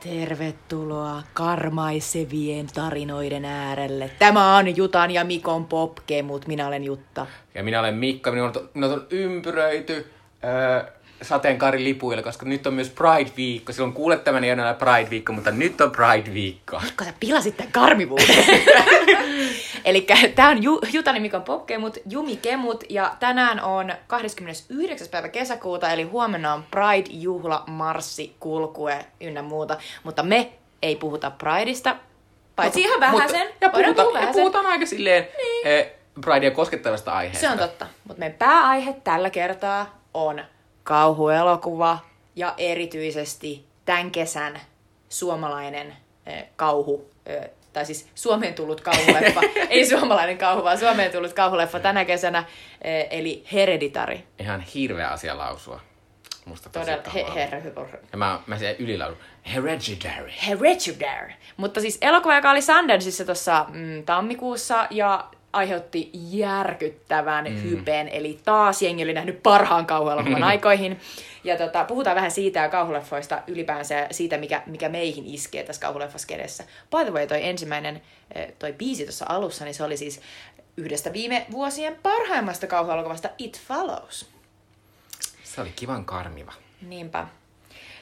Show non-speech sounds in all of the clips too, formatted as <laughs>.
Tervetuloa karmaisevien tarinoiden äärelle. Tämä on Jutan ja Mikon popkemut. Minä olen Jutta. Ja minä olen Mikka, minut on, minut on ympyröity öö, sateenkaarilipuilla, koska nyt on myös Pride-viikko. Silloin kuulet tämän ei ole Pride-viikko, mutta nyt on Pride-viikko. Mikko, sä pilasit tämän karmivuuden. <laughs> Eli tää on Ju, Jutani Mikon popkemut, Jumi Kemut, ja tänään on 29. päivä kesäkuuta, eli huomenna on Pride-juhla, marssi, kulkue ynnä muuta. Mutta me ei puhuta Prideista, paitsi ihan vähäsen. Mutta, ja, puhuta, ja vähäsen. puhutaan aika silleen niin. eh, Pridea koskettavasta aiheesta. Se on totta. Mutta meidän pääaihe tällä kertaa on kauhuelokuva ja erityisesti tämän kesän suomalainen eh, kauhu, eh, tai siis Suomeen tullut kauhuleffa, <laughs> ei suomalainen kauhu, vaan Suomeen tullut kauhuleffa tänä kesänä, eh, eli Hereditary. Ihan hirveä asia lausua. Musta Todella, he, hyvä. Ja mä, mä siellä ylilaulun. Hereditary. Hereditary. Mutta siis elokuva, joka oli Sundanceissa tuossa mm, tammikuussa ja aiheutti järkyttävän mm. hypen, eli taas jengi oli nähnyt parhaan kauhuelokuvan aikoihin. Ja tota, puhutaan vähän siitä ja kauhuleffoista ylipäänsä ja siitä, mikä, mikä meihin iskee tässä kauhuleffaskedessä. By the way, toi ensimmäinen eh, toi biisi tuossa alussa, niin se oli siis yhdestä viime vuosien parhaimmasta kauhuelokuvasta It Follows. Se oli kivan karmiva. Niinpä.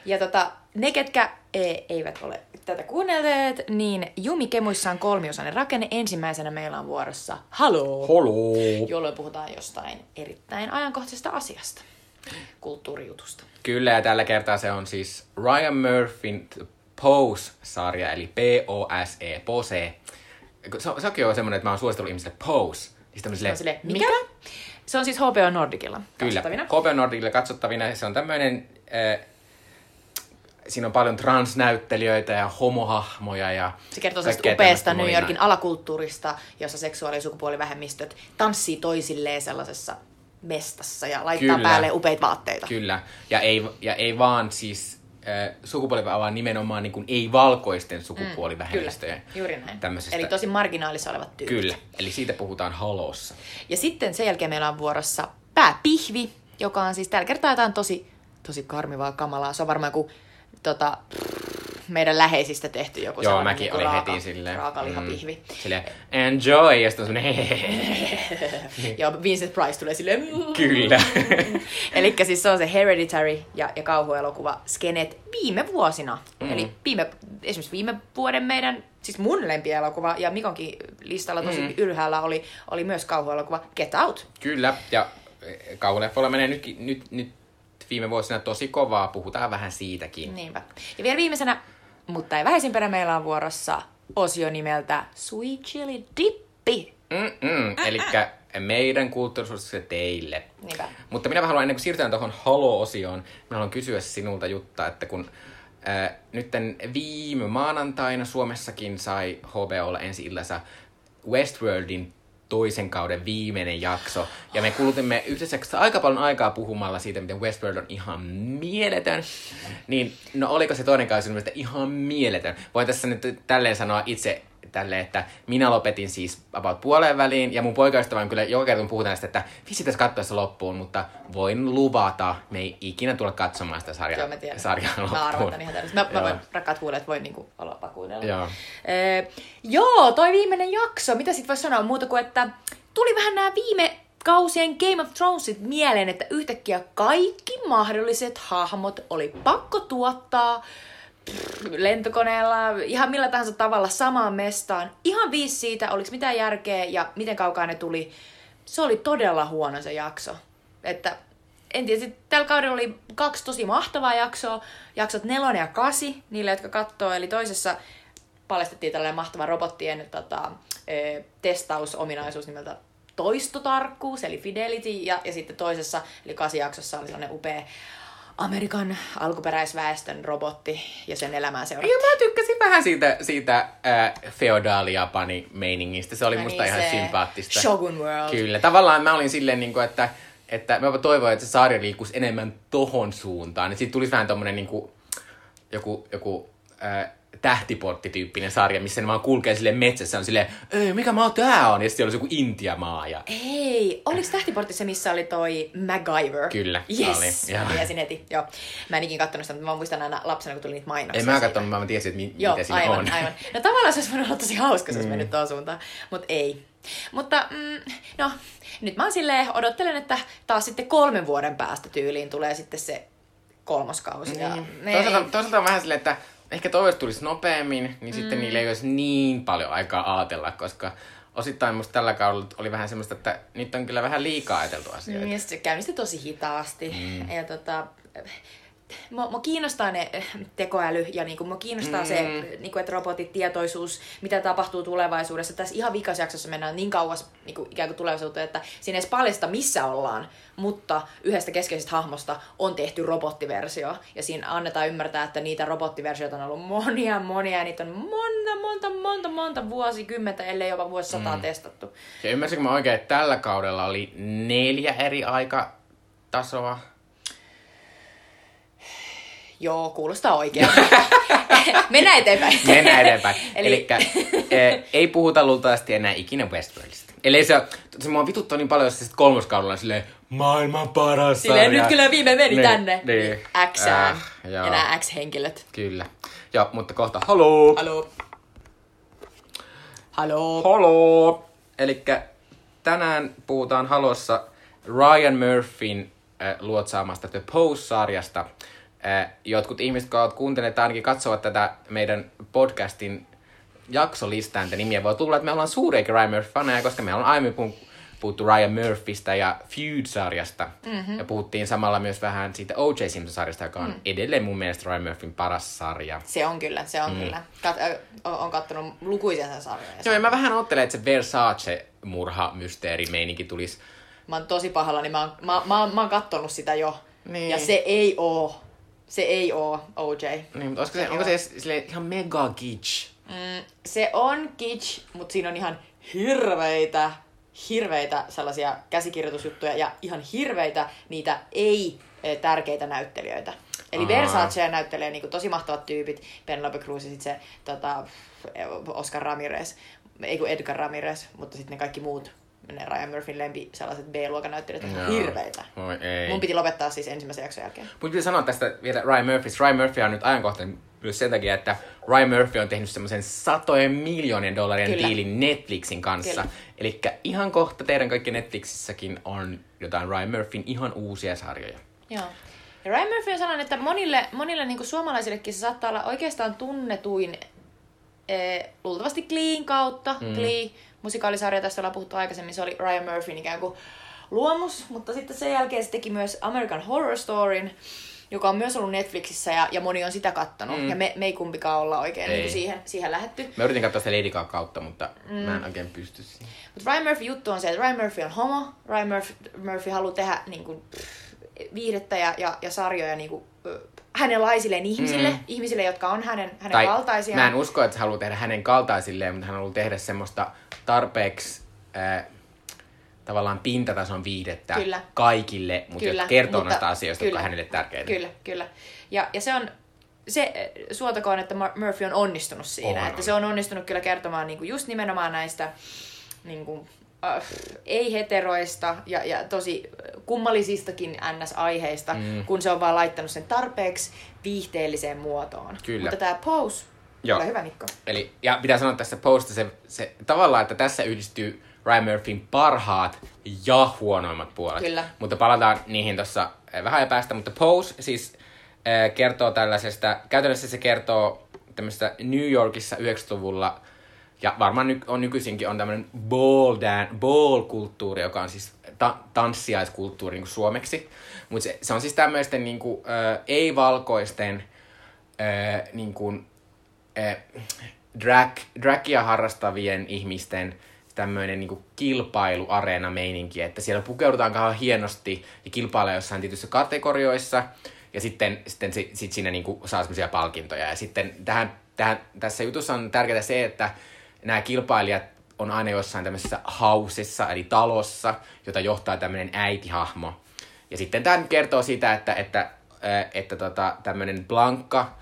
Ja tota, ne, ketkä e, eivät ole tätä kuunnelleet, niin Jumi Kemuissa on kolmiosainen rakenne. Ensimmäisenä meillä on vuorossa Halo, Holo. jolloin puhutaan jostain erittäin ajankohtaisesta asiasta, kulttuurijutusta. Kyllä, ja tällä kertaa se on siis Ryan Murphyn Pose-sarja, eli P-O-S-E, Pose. Se, on- sekin on semmoinen, että mä oon suositellut ihmisille Pose. Niin Se silleen, on silleen, mikä? Se on siis HBO Nordicilla Kyllä, katsottavina. KP Nordicille katsottavina. Se on tämmöinen, äh, siinä on paljon transnäyttelijöitä ja homohahmoja ja Se kertoo sellaista kaikkea upeasta New Yorkin alakulttuurista, jossa seksuaali- ja sukupuolivähemmistöt tanssii toisilleen sellaisessa mestassa ja laittaa Kyllä. päälle upeita vaatteita. Kyllä, ja ei, ja ei vaan siis äh, sukupuolivähemmistöjä, vaan nimenomaan niin kuin ei-valkoisten sukupuolivähemmistöjen. Mm, Kyllä, juuri näin. Tämmöisestä. Eli tosi marginaalissa olevat tyypit. Kyllä, eli siitä puhutaan halossa. Ja sitten sen jälkeen meillä on vuorossa pääpihvi, joka on siis tällä kertaa jotain tosi, tosi karmivaa kamalaa. Se on varmaan joku tota, meidän läheisistä tehty joku Joo, sellainen mäkin niinku olin raaka, heti silleen. Raakalihapihvi. Mm, silleen, enjoy, ja sitten on semmoinen <laughs> Ja Vincent Price tulee silleen... Kyllä. <laughs> Eli siis se on se Hereditary ja, ja kauhuelokuva Skenet viime vuosina. Mm. Eli viime, esimerkiksi viime vuoden meidän, siis mun lempielokuva ja Mikonkin listalla tosi mm. ylhäällä oli, oli myös kauhuelokuva Get Out. Kyllä, ja kauhuleffoilla menee nytkin, nyt, nyt viime vuosina tosi kovaa, puhutaan vähän siitäkin. Niinpä. Ja vielä viimeisenä, mutta ei vähäisimpänä, meillä on vuorossa osio nimeltä Sweet Chili Dippi. Mm-mm, eli meidän kulttuurisuositukset teille. Niinpä. Mutta minä haluan ennen kuin siirrytään tuohon Halo-osioon, minä haluan kysyä sinulta Jutta, että kun ää, nytten viime maanantaina Suomessakin sai HBOlla ensi illansa Westworldin toisen kauden viimeinen jakso. Ja me kulutimme yhdessä aika paljon aikaa puhumalla siitä, miten Westworld on ihan mieletön. Niin, no oliko se toinen kausi mielestä ihan mieletön? Voin tässä nyt tälleen sanoa itse tälle, että minä lopetin siis about puoleen väliin, ja mun poikaystävä on kyllä joka kerta puhutaan sitä, että vissi tässä katsoa se loppuun, mutta voin luvata, me ei ikinä tulla katsomaan sitä sarjaa, Joo, mä tiedän. sarjaa Mä loppuun. arvan tän ihan täysin. Mä, mä voin, rakkaat kuulijat, voin niinku aloittaa kuunnella. Joo. Ee, joo, toi viimeinen jakso. Mitä sit voisi sanoa muuta kuin, että tuli vähän nämä viime kausien Game of Thronesit mieleen, että yhtäkkiä kaikki mahdolliset hahmot oli pakko tuottaa lentokoneella, ihan millä tahansa tavalla samaan mestaan. Ihan viisi siitä, oliko mitään järkeä ja miten kaukaa ne tuli. Se oli todella huono se jakso. Että en tiedä, tällä kaudella oli kaksi tosi mahtavaa jaksoa, jaksot nelonen ja kasi, niille, jotka katsoo, eli toisessa paljastettiin tällainen mahtava robottien tota, testausominaisuus nimeltä toistotarkkuus, eli fidelity, ja, ja sitten toisessa, eli kasijaksossa oli sellainen upea Amerikan alkuperäisväestön robotti ja sen elämää seurattiin. Ja mä tykkäsin vähän siitä, siitä äh, feodaali-Japani meiningistä. Se oli No musta niin, ihan sympaattista. Shogun World. Kyllä. Tavallaan mä olin silleen, niin kuin, että, että mä toivoin, että se sarja liikkuisi enemmän tohon suuntaan. Että siitä tulisi vähän tommonen niin kuin, joku, joku äh, tähtiporttityyppinen sarja, missä ne vaan kulkee sille metsässä, on silleen, ei, mikä maa tää on? Ja sitten olisi joku Intiamaa. Ja... Ei, oliko Tähtiportti se, missä oli toi MacGyver? Kyllä, yes. oli. Joo. Mä tiesin heti, joo. Mä en ikin kattonut sitä, mutta mä muistan aina lapsena, kun tuli niitä mainoksia. En mä katsonut, mä tiesin, että mi- Joo, mitä siinä aivan, on. aivan. No tavallaan se olisi voinut olla tosi hauska, se olisi mennyt tuohon suuntaan, mutta ei. Mutta mm, no, nyt mä silleen, odottelen, että taas sitten kolmen vuoden päästä tyyliin tulee sitten se kolmoskausi. Ja Niin. ne Toisaalta, toisaalta on vähän silleen, että ehkä toivottavasti tulisi nopeammin, niin sitten Mm. niillä ei olisi niin paljon aikaa ajatella, koska osittain musta tällä kaudella oli vähän semmoista, että nyt on kyllä vähän liikaa ajateltu asioita. Mm, ja se käynnistyi tosi hitaasti. Mm. Ja tota, mua, mua kiinnostaa ne eh, tekoäly ja niinku, mua kiinnostaa mm. se, niinku, että robotit, tietoisuus, mitä tapahtuu tulevaisuudessa. Tässä ihan vikasjaksossa mennään niin kauas niinku, ikään kuin tulevaisuuteen, että siinä ei paljasta missä ollaan, mutta yhdestä keskeisestä hahmosta on tehty robottiversio. Ja siinä annetaan ymmärtää, että niitä robottiversioita on ollut monia, monia, ja niitä on monta, monta, monta, monta vuosikymmentä, ellei jopa vuosisataa mm. testattu. Ja ymmärsinkö mä oikein, että tällä kaudella oli neljä eri aikatasoa? Joo, kuulostaa oikein. <laughs> Mennään eteenpäin. Mennään eteenpäin. <laughs> Eli- Eli eh, ei puhuta luultavasti enää ikinä Westworldista. Eli se, se mua vituttaa niin paljon, jos se kolmoskaudella silleen maailman paras Silleen sarja. nyt kyllä viime meni Niin, tänne. Niin. Xään. Äh, joo. ja nämä X-henkilöt. Kyllä. Joo, mutta kohta haloo. Haloo. Haloo. Haloo. Eli tänään puhutaan halossa Ryan Murphyn äh, luotsaamasta The Pose-sarjasta. Äh, jotkut ihmiset, jotka ovat kuunteleet tai ainakin katsovat tätä meidän podcastin jaksolistaa, että nimiä voi tulla, että me ollaan suureikin Ryan Murphy-faneja, koska me ollaan aiemmin puhuttu Ryan Murphystä ja Feud-sarjasta. Mm-hmm. Ja puhuttiin samalla myös vähän siitä O.J. Simpson-sarjasta, joka on mm. edelleen mun mielestä Ryan Murphyn paras sarja. Se on kyllä, se on mm. kyllä. Kat- o- on kattonut lukuisia sen sarjoja. Joo, ja mä vähän ottelen, että se Versace-murha-mysteeri-meininki tulisi. Mä oon tosi pahalla, niin mä oon, mä, mä, mä oon kattonut sitä jo. Niin. Ja se ei oo. Se ei oo OJ. Niin, mutta olisiko se, onko se silleen ihan mega kitsch? Mm, se on kitsch, mutta siinä on ihan hirveitä, hirveitä sellaisia käsikirjoitusjuttuja ja ihan hirveitä niitä ei eh, tärkeitä näyttelijöitä. Eli. Versace näyttelee niinku tosi mahtavat tyypit, Penelope Cruz ja sitten se tota, Oscar Ramirez, ei kun Edgar Ramirez, mutta sitten ne kaikki muut, ne Ryan Murphyn lempi, sellaiset B-luokan näyttelijät, on Joo. hirveitä. Voi ei. Mun piti lopettaa siis ensimmäisen jakson jälkeen. Mun piti sanoa tästä vielä Ryan Murphystä. Ryan Murphy on nyt ajankohtainen myös sen takia, että Ryan Murphy on tehnyt semmoisen satojen miljoonien dollarien Kyllä. diilin Netflixin kanssa. Eli ihan kohta teidän kaikki Netflixissäkin on jotain Ryan Murphyn ihan uusia sarjoja. Joo. Ja Ryan Murphy on sellainen, että monille, monille niin suomalaisillekin se saattaa olla oikeastaan tunnetuin eh, luultavasti Gleen kautta. Mm. Glee, musikaalisarja, tästä ollaan puhuttu aikaisemmin, se oli Ryan Murphyn ikään kuin luomus, mutta sitten sen jälkeen se teki myös American Horror Storyn, joka on myös ollut Netflixissä ja, ja moni on sitä kattonut. Mm. Ja me, me ei kumpikaan olla oikein Ei. niin siihen, siihen lähetty. Mä yritin katsoa sitä Lady kautta, mutta mm. mä en oikein pysty siihen. Mutta Ryan Murphy juttu on se, että Ryan Murphy on homo. Ryan Murphy, Murphy haluaa tehdä niin kuin, viihdettä ja, ja, ja sarjoja niin kuin, hänenlaisilleen ihmisille, mm. ihmisille, jotka on hänen, hänen Tai kaltaisiaan. mä en usko, että se haluaa tehdä hänen kaltaisilleen, mutta hän haluaa tehdä semmoista tarpeeksi äh, tavallaan pintatason viihdettä Kyllä. kaikille, mutta Kyllä, kertoo mutta- noista asioista, jotka kyllä. on hänelle tärkeitä. Kyllä, kyllä. Ja, ja se on, se suotakoon, että Murphy on onnistunut siinä. On, että on. se on onnistunut kyllä kertomaan niin kuin just nimenomaan näistä niin kuin, äh, ei-heteroista ja, ja tosi kummallisistakin NS-aiheista, mm. kun se on vaan laittanut sen tarpeeksi viihteelliseen muotoon. Kyllä. Mutta tämä Pose, Joo. ole hyvä Mikko. Eli, ja pitää sanoa tässä postissa se, se tavallaan, että tässä yhdistyy Ryan Murphyn parhaat ja huonoimmat puolet. Kyllä. Mutta palataan niihin tuossa eh, vähän ajan päästä. Mutta Pose siis äh, kertoo tällaisesta, käytännössä se kertoo tämmöistä New Yorkissa 90-luvulla, ja varmaan ny, on nykyisinkin on tämmöinen ball, dan, ball-kulttuuri, joka on siis ta, tanssiaiskulttuuri niin kuin suomeksi. Mutta se, se on siis tämmöisten niin kuin, äh, ei-valkoisten äh, niin kuin, äh, drag, dragia harrastavien ihmisten tämmöinen niinku kilpailuareena-meininki, että siellä pukeudutaan kauhean hienosti ja kilpailee jossain tietyissä kategorioissa, ja sitten, sitten sit, siinä niinku saa semmoisia palkintoja. Ja sitten tähän, tähän, tässä jutussa on tärkeää se, että nämä kilpailijat on aina jossain tämmöisessä hausissa, eli talossa, jota johtaa tämmöinen äitihahmo. Ja sitten tämä kertoo siitä, että, että, äh, että tota, tämmöinen Blanka,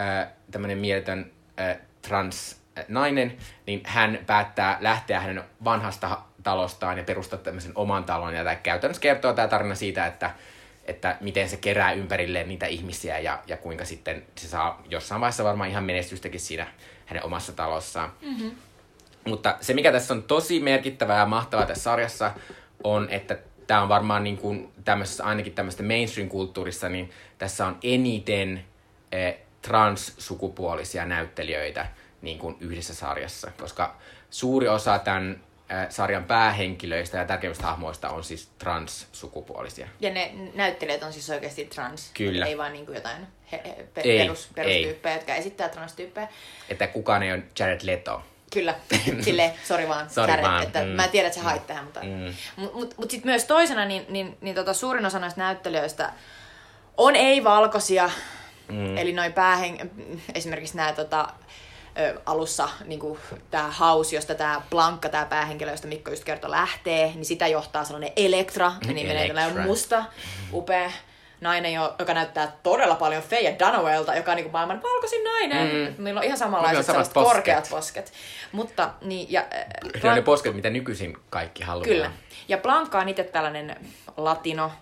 äh, tämmöinen mieletön äh, trans nainen, niin hän päättää lähteä hänen vanhasta talostaan ja perustaa tämmöisen oman talon. Ja tämä käytännössä kertoo tämä tarina siitä, että, että miten se kerää ympärilleen niitä ihmisiä ja, ja kuinka sitten se saa jossain vaiheessa varmaan ihan menestystäkin siinä hänen omassa talossaan. Mm-hmm. Mutta se, mikä tässä on tosi merkittävää ja mahtavaa tässä sarjassa, on, että tämä on varmaan niin kuin tämmöisessä, ainakin tämmöistä mainstream-kulttuurissa, niin tässä on eniten eh, transsukupuolisia näyttelijöitä niin kuin yhdessä sarjassa, koska suuri osa tämän sarjan päähenkilöistä ja tärkeimmistä hahmoista on siis transsukupuolisia. Ja ne näyttelijät on siis oikeasti trans. Kyllä. Ei vaan niin kuin jotain he, he, pe- Ei, perus, perustyyppejä, jotka esittää transtyyppejä. Että kukaan ei ole Jared Leto. Kyllä, <laughs> sille sori vaan, Sori Jared, vaan, että mm. mä tiedän, että sä hait tähän, mutta... Mm. Mut, mut, mut sitten myös toisena, niin, niin, niin tota, suurin osa noista näyttelijöistä on ei-valkoisia, mm. eli noin päähen... esimerkiksi nämä tota, ö, alussa niin tämä House, josta tämä Blanka, tämä päähenkilö, josta Mikko just kertoi, lähtee, niin sitä johtaa sellainen Elektra, niin menee tällainen musta, upea nainen, jo- joka näyttää todella paljon Faye Dunawelta, joka on niin maailman valkoisin nainen. Mm. Niillä on ihan samanlaiset sellaiset posket. korkeat posket. Mutta, niin, ja, äh, Ne on ne posket, mitä nykyisin kaikki haluaa. Kyllä. Ja Blanka on itse tällainen latino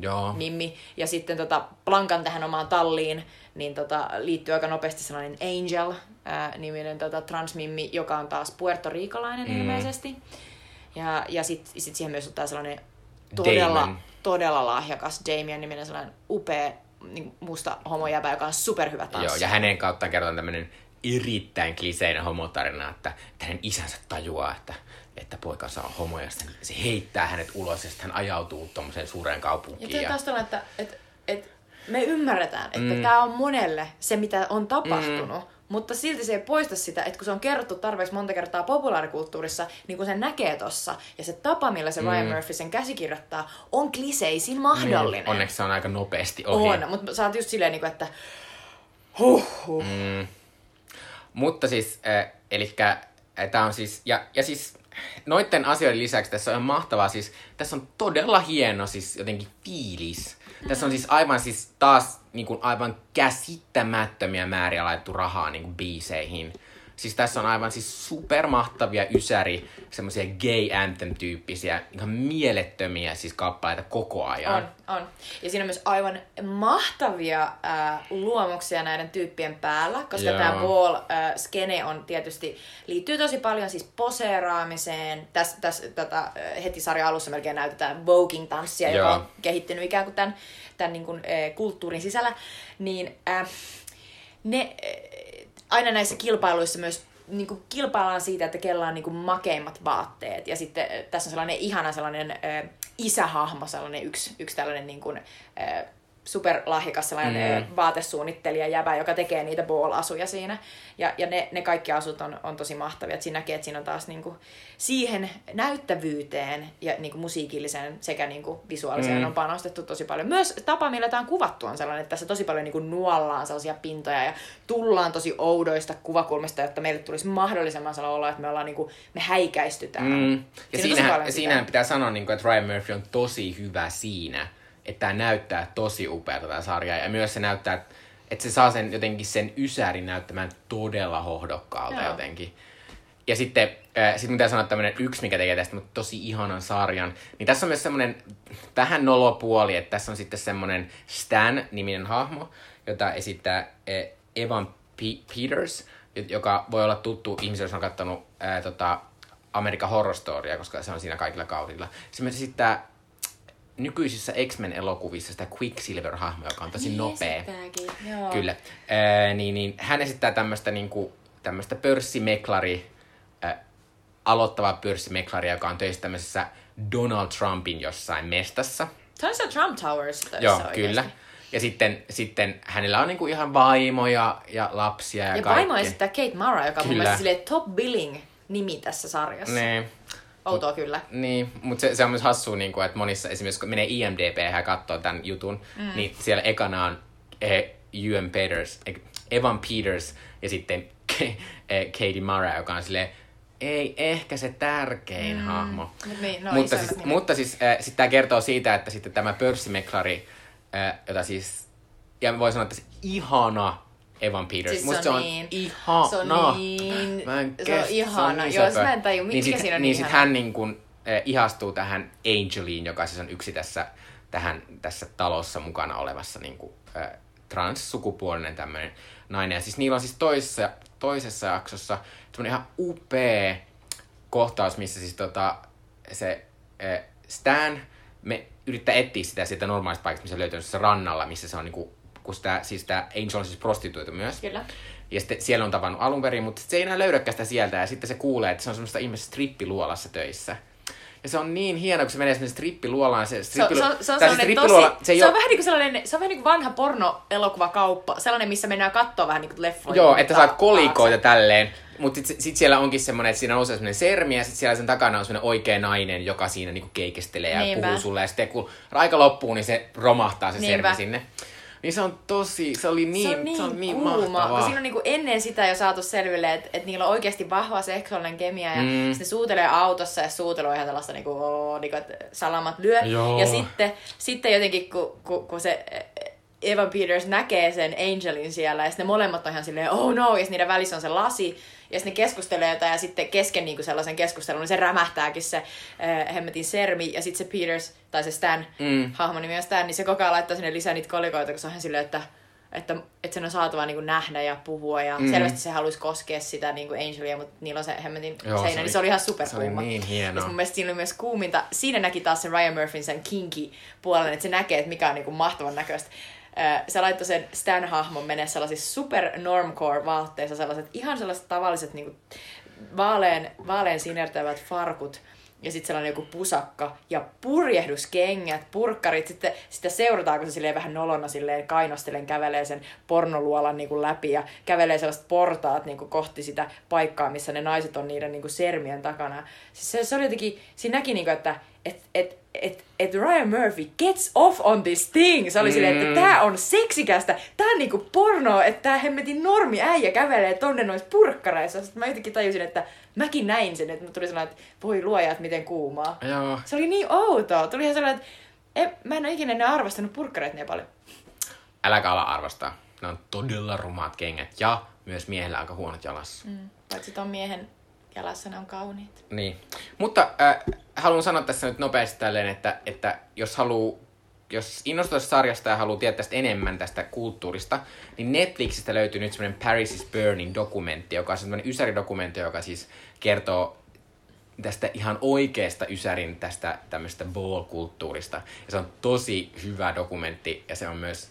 Joo. mimmi. Ja sitten tota, Blankan tähän omaan talliin niin tota, liittyy aika nopeasti sellainen Angel äh, niminen tota, transmimmi, joka on taas puertoriikalainen mm. ilmeisesti. Ja, ja sitten sit siihen myös ottaa sellainen todella, Damon. todella lahjakas Damien niminen sellainen upea niin musta homojäbä, joka on superhyvä tanssija. Joo, ja hänen kauttaan kerrotaan tämmöinen erittäin kliseinen homotarina, että, että hänen isänsä tajuaa, että, että poikansa on homo ja sitten se heittää hänet ulos ja sitten hän ajautuu tuommoiseen suureen Ja kaupunkiin. toi Ja, taas tällainen, että, että, että me ymmärretään, että mm. tämä on monelle se, mitä on tapahtunut, mm. mutta silti se ei poista sitä, että kun se on kerrottu tarpeeksi monta kertaa populaarikulttuurissa, niin kun sen näkee tossa, ja se tapa, millä se Ryan Murphy sen käsikirjoittaa, on kliseisin mahdollinen. Mm, onneksi se on aika nopeasti ohi. On, mutta sä oot just silleen, niin kuin, että huh, huh. Mm. Mutta siis, äh, eli äh, tämä on siis, ja, ja siis noiden asioiden lisäksi tässä on mahtavaa, siis tässä on todella hieno siis jotenkin fiilis. Tässä on siis aivan siis taas niin kuin aivan käsittämättömiä määriä laitettu rahaa niin kuin biiseihin. Siis tässä on aivan siis supermahtavia ysäri, semmoisia gay anthem-tyyppisiä, ihan mielettömiä siis kappaleita koko ajan. On, on. Ja siinä on myös aivan mahtavia äh, luomuksia näiden tyyppien päällä, koska Joo. tämä ball äh, skene on tietysti, liittyy tosi paljon siis poseeraamiseen. Tässä täs, tota, äh, heti sarjan alussa melkein näytetään voguing-tanssia, joka Joo. on kehittynyt ikään kuin tämän, tämän niin kuin, äh, kulttuurin sisällä. Niin äh, ne, äh, aina näissä kilpailuissa myös niin kuin kilpaillaan siitä, että kella on niin kuin makeimmat vaatteet. Ja sitten tässä on sellainen ihana sellainen äh, isähahmo, sellainen yksi, yksi tällainen niin kuin, äh, superlahjakas sellainen Mm. mm. vaatesuunnittelija jäbä, joka tekee niitä ball-asuja siinä. Ja, ja ne, ne kaikki asut on, on tosi mahtavia. Et siinä näkee, että siinä on taas niinku siihen näyttävyyteen ja niinku musiikilliseen sekä niinku visuaaliseen Mm. on panostettu tosi paljon. Myös tapa, millä tämä on kuvattu on sellainen, että tässä tosi paljon niinku nuollaan sellaisia pintoja ja tullaan tosi oudoista kuvakulmista, jotta meille tulisi mahdollisimman sellainen olo, että me ollaan niinku, me häikäistytään. Mm. Ja Siinä siinähän, siinähän pitää sanoa, niin kuin, että Ryan Murphy on tosi hyvä siinä, että tämä näyttää tosi upealta tämä sarja. Ja myös se näyttää, että- että se saa sen jotenkin sen ysärin näyttämään todella hohdokkaalta Joo. jotenkin. Ja sitten, äh, sit mitä sanoa tämmönen yksi, mikä tekee tästä mutta tosi ihanan sarjan, niin tässä on myös semmoinen vähän nolopuoli, että tässä on sitten semmoinen Stan-niminen hahmo, jota esittää äh, Evan P- Peters, joka voi olla tuttu ihmisille, jos on katsonut äh, tota, American Horror Storya, koska se on siinä kaikilla kaudilla. Se myös esittää nykyisissä X-Men-elokuvissa sitä Quicksilver-hahmoa, joka on tosi nopea. Esittääkin, Joo. Kyllä. Ää, niin, niin, hän esittää tämmöistä niinku, tämmöistä pörssimeklari, ää, aloittavaa pörssimeklaria, joka on töissä tämmöisessä Donald Trumpin jossain mestassa. Se on se Trump Towers töissä Joo, oikeasti. kyllä. Ja sitten, sitten hänellä on niinku ihan vaimo ja, ja lapsia ja, Ja kaikki. vaimo esittää Kate Mara, joka on mun mielestä top billing nimi tässä sarjassa. Niin. Outoa kyllä. Niin, mutta se, se on myös hassua, niin kuin, että monissa esimerkiksi kun menee IMDb ja katsoo tämän jutun, mm. niin siellä ekana on eh, Ewan Peters, eh, Evan Peters ja sitten <laughs> eh, Katie Mara, joka on silleen, ei ehkä se tärkein mm. hahmo. Mut niin, no mutta, siis, nimet. mutta siis äh, sitten tämä kertoo siitä, että sitten tämä pörssimeklari, äh, jota siis, ja voi sanoa, että se ihana Evan Peters. Siis se Musta on se on niin- ihana. se on niin- Mä en se on ihana. niin Joo, söpö. mä en taju, mikä niin sit, siinä on niin niin sit ihana. hän niin kun, eh, ihastuu tähän Angeliin, joka siis on yksi tässä, tähän, tässä talossa mukana olevassa niin kuin, eh, transsukupuolinen tämmöinen nainen. Ja siis niillä on siis toisessa, toisessa jaksossa semmoinen ihan upea kohtaus, missä siis tota, se eh, Stan me yrittää etsiä sitä sieltä normaalista paikasta, missä löytyy se rannalla, missä se on niinku, kun sitä, siis tämä Angel on siis prostituoitu myös. Kyllä. Ja sitten siellä on tavannut alun perin, mutta se ei enää löydäkään sitä sieltä. Ja sitten se kuulee, että se on semmoista ihmistä strippiluolassa töissä. Ja se on niin hieno, kun se menee sinne strippiluolaan. Se, Se on, se on, se on, sellainen strippiluola- tosi, se ei se on ole- vähän niin kuin sellainen, se on vähän niin kuin vanha porno-elokuvakauppa, sellainen, missä mennään katsoa vähän niin kuin leffoja. Joo, että mutta saat kolikoita tälleen. Mutta sitten sit siellä onkin semmoinen, että siinä nousee semmoinen sermi ja sitten siellä sen takana on semmoinen oikea nainen, joka siinä niinku keikestelee ja Niinpä. puhuu sulle. Ja sitten kun aika loppuu, niin se romahtaa se Niinpä. sermi sinne. Niin se on tosi, se oli niin, se on niin, se on niin kuuma, mahtavaa. kun siinä on niinku ennen sitä jo saatu selville, että et niillä on oikeasti vahva seksuaalinen kemia ja Mm. sitten suutelee autossa ja suutelu on ihan tällaista niinku, oo, niinku että salamat lyö. Joo. Ja sitten, sitten jotenkin kun, kun, kun se Evan Peters näkee sen Angelin siellä ja sitten ne molemmat on ihan silleen oh no ja niiden välissä on se lasi ja sitten ne keskustelee jotain ja sitten kesken niinku sellaisen keskustelun niin se rämähtääkin se äh, hemmetin sermi ja sitten se Peters tai se Stan, Mm. hahmon nimi on Stan, niin se koko ajan laittaa sinne lisää niitä kolikoita, kun se on ihan silleen, että että, että sen on saatava niin nähdä ja puhua ja Mm. selvästi se haluaisi koskea sitä niin kuin Angelia, mutta niillä on se hemmetin Joo, seinä, se oli- niin se oli ihan se superkuuma. oli niin Ja hienoa. sit mun mielestä siinä oli myös kuuminta. Siinä näki taas sen Ryan Murphyn sen kinky puolen, että se näkee, että mikä on niin kuin mahtavan näköistä. Se laittoi sen Stan-hahmon menee sellaisissa super normcore vaatteissa, sellaiset ihan sellaiset tavalliset niin kuin vaalean, vaalean sinertävät farkut ja sitten sellainen joku pusakka ja purjehduskengät, purkkarit. Sitten sitä seurataan, kun se silleen vähän nolona silleen kainostelen kävelee sen pornoluolan niin kuin läpi ja kävelee sellaiset portaat niin kuin kohti sitä paikkaa, missä ne naiset on niiden niin kuin sermien takana. Siis se, se oli jotenkin, siinä näki, niin kuin, että et, et, et, et Ryan Murphy gets off on this thing. Se oli mm. silleen, että tää on seksikästä, tää on niinku porno, että tää hemmetin normi äijä kävelee tonne noissa purkkareissa. Sitten mä jotenkin tajusin, että mäkin näin sen, että tuli sellainen, että voi luoja, että miten kuumaa. Joo. Se oli niin outoa. Tuli ihan sellainen, että en, mä en ole ikinä enää arvostanut purkkareita niin paljon. Äläkä ala arvostaa. Ne on todella rumaat kengät ja myös miehellä aika huonot jalassa. Mm. Paitsi ton miehen jalassa ne on kauniit. Niin. Mutta äh, haluan sanoa tässä nyt nopeasti tälleen, että, että jos haluaa jos innostuu tästä sarjasta ja haluaa tietää tästä enemmän tästä kulttuurista, niin Netflixistä löytyy nyt semmoinen Paris is Burning dokumentti, joka on semmoinen ysäridokumentti, joka siis kertoo tästä ihan oikeasta Ysärin tästä tämmöistä ball-kulttuurista. Ja se on tosi hyvä dokumentti ja se on myös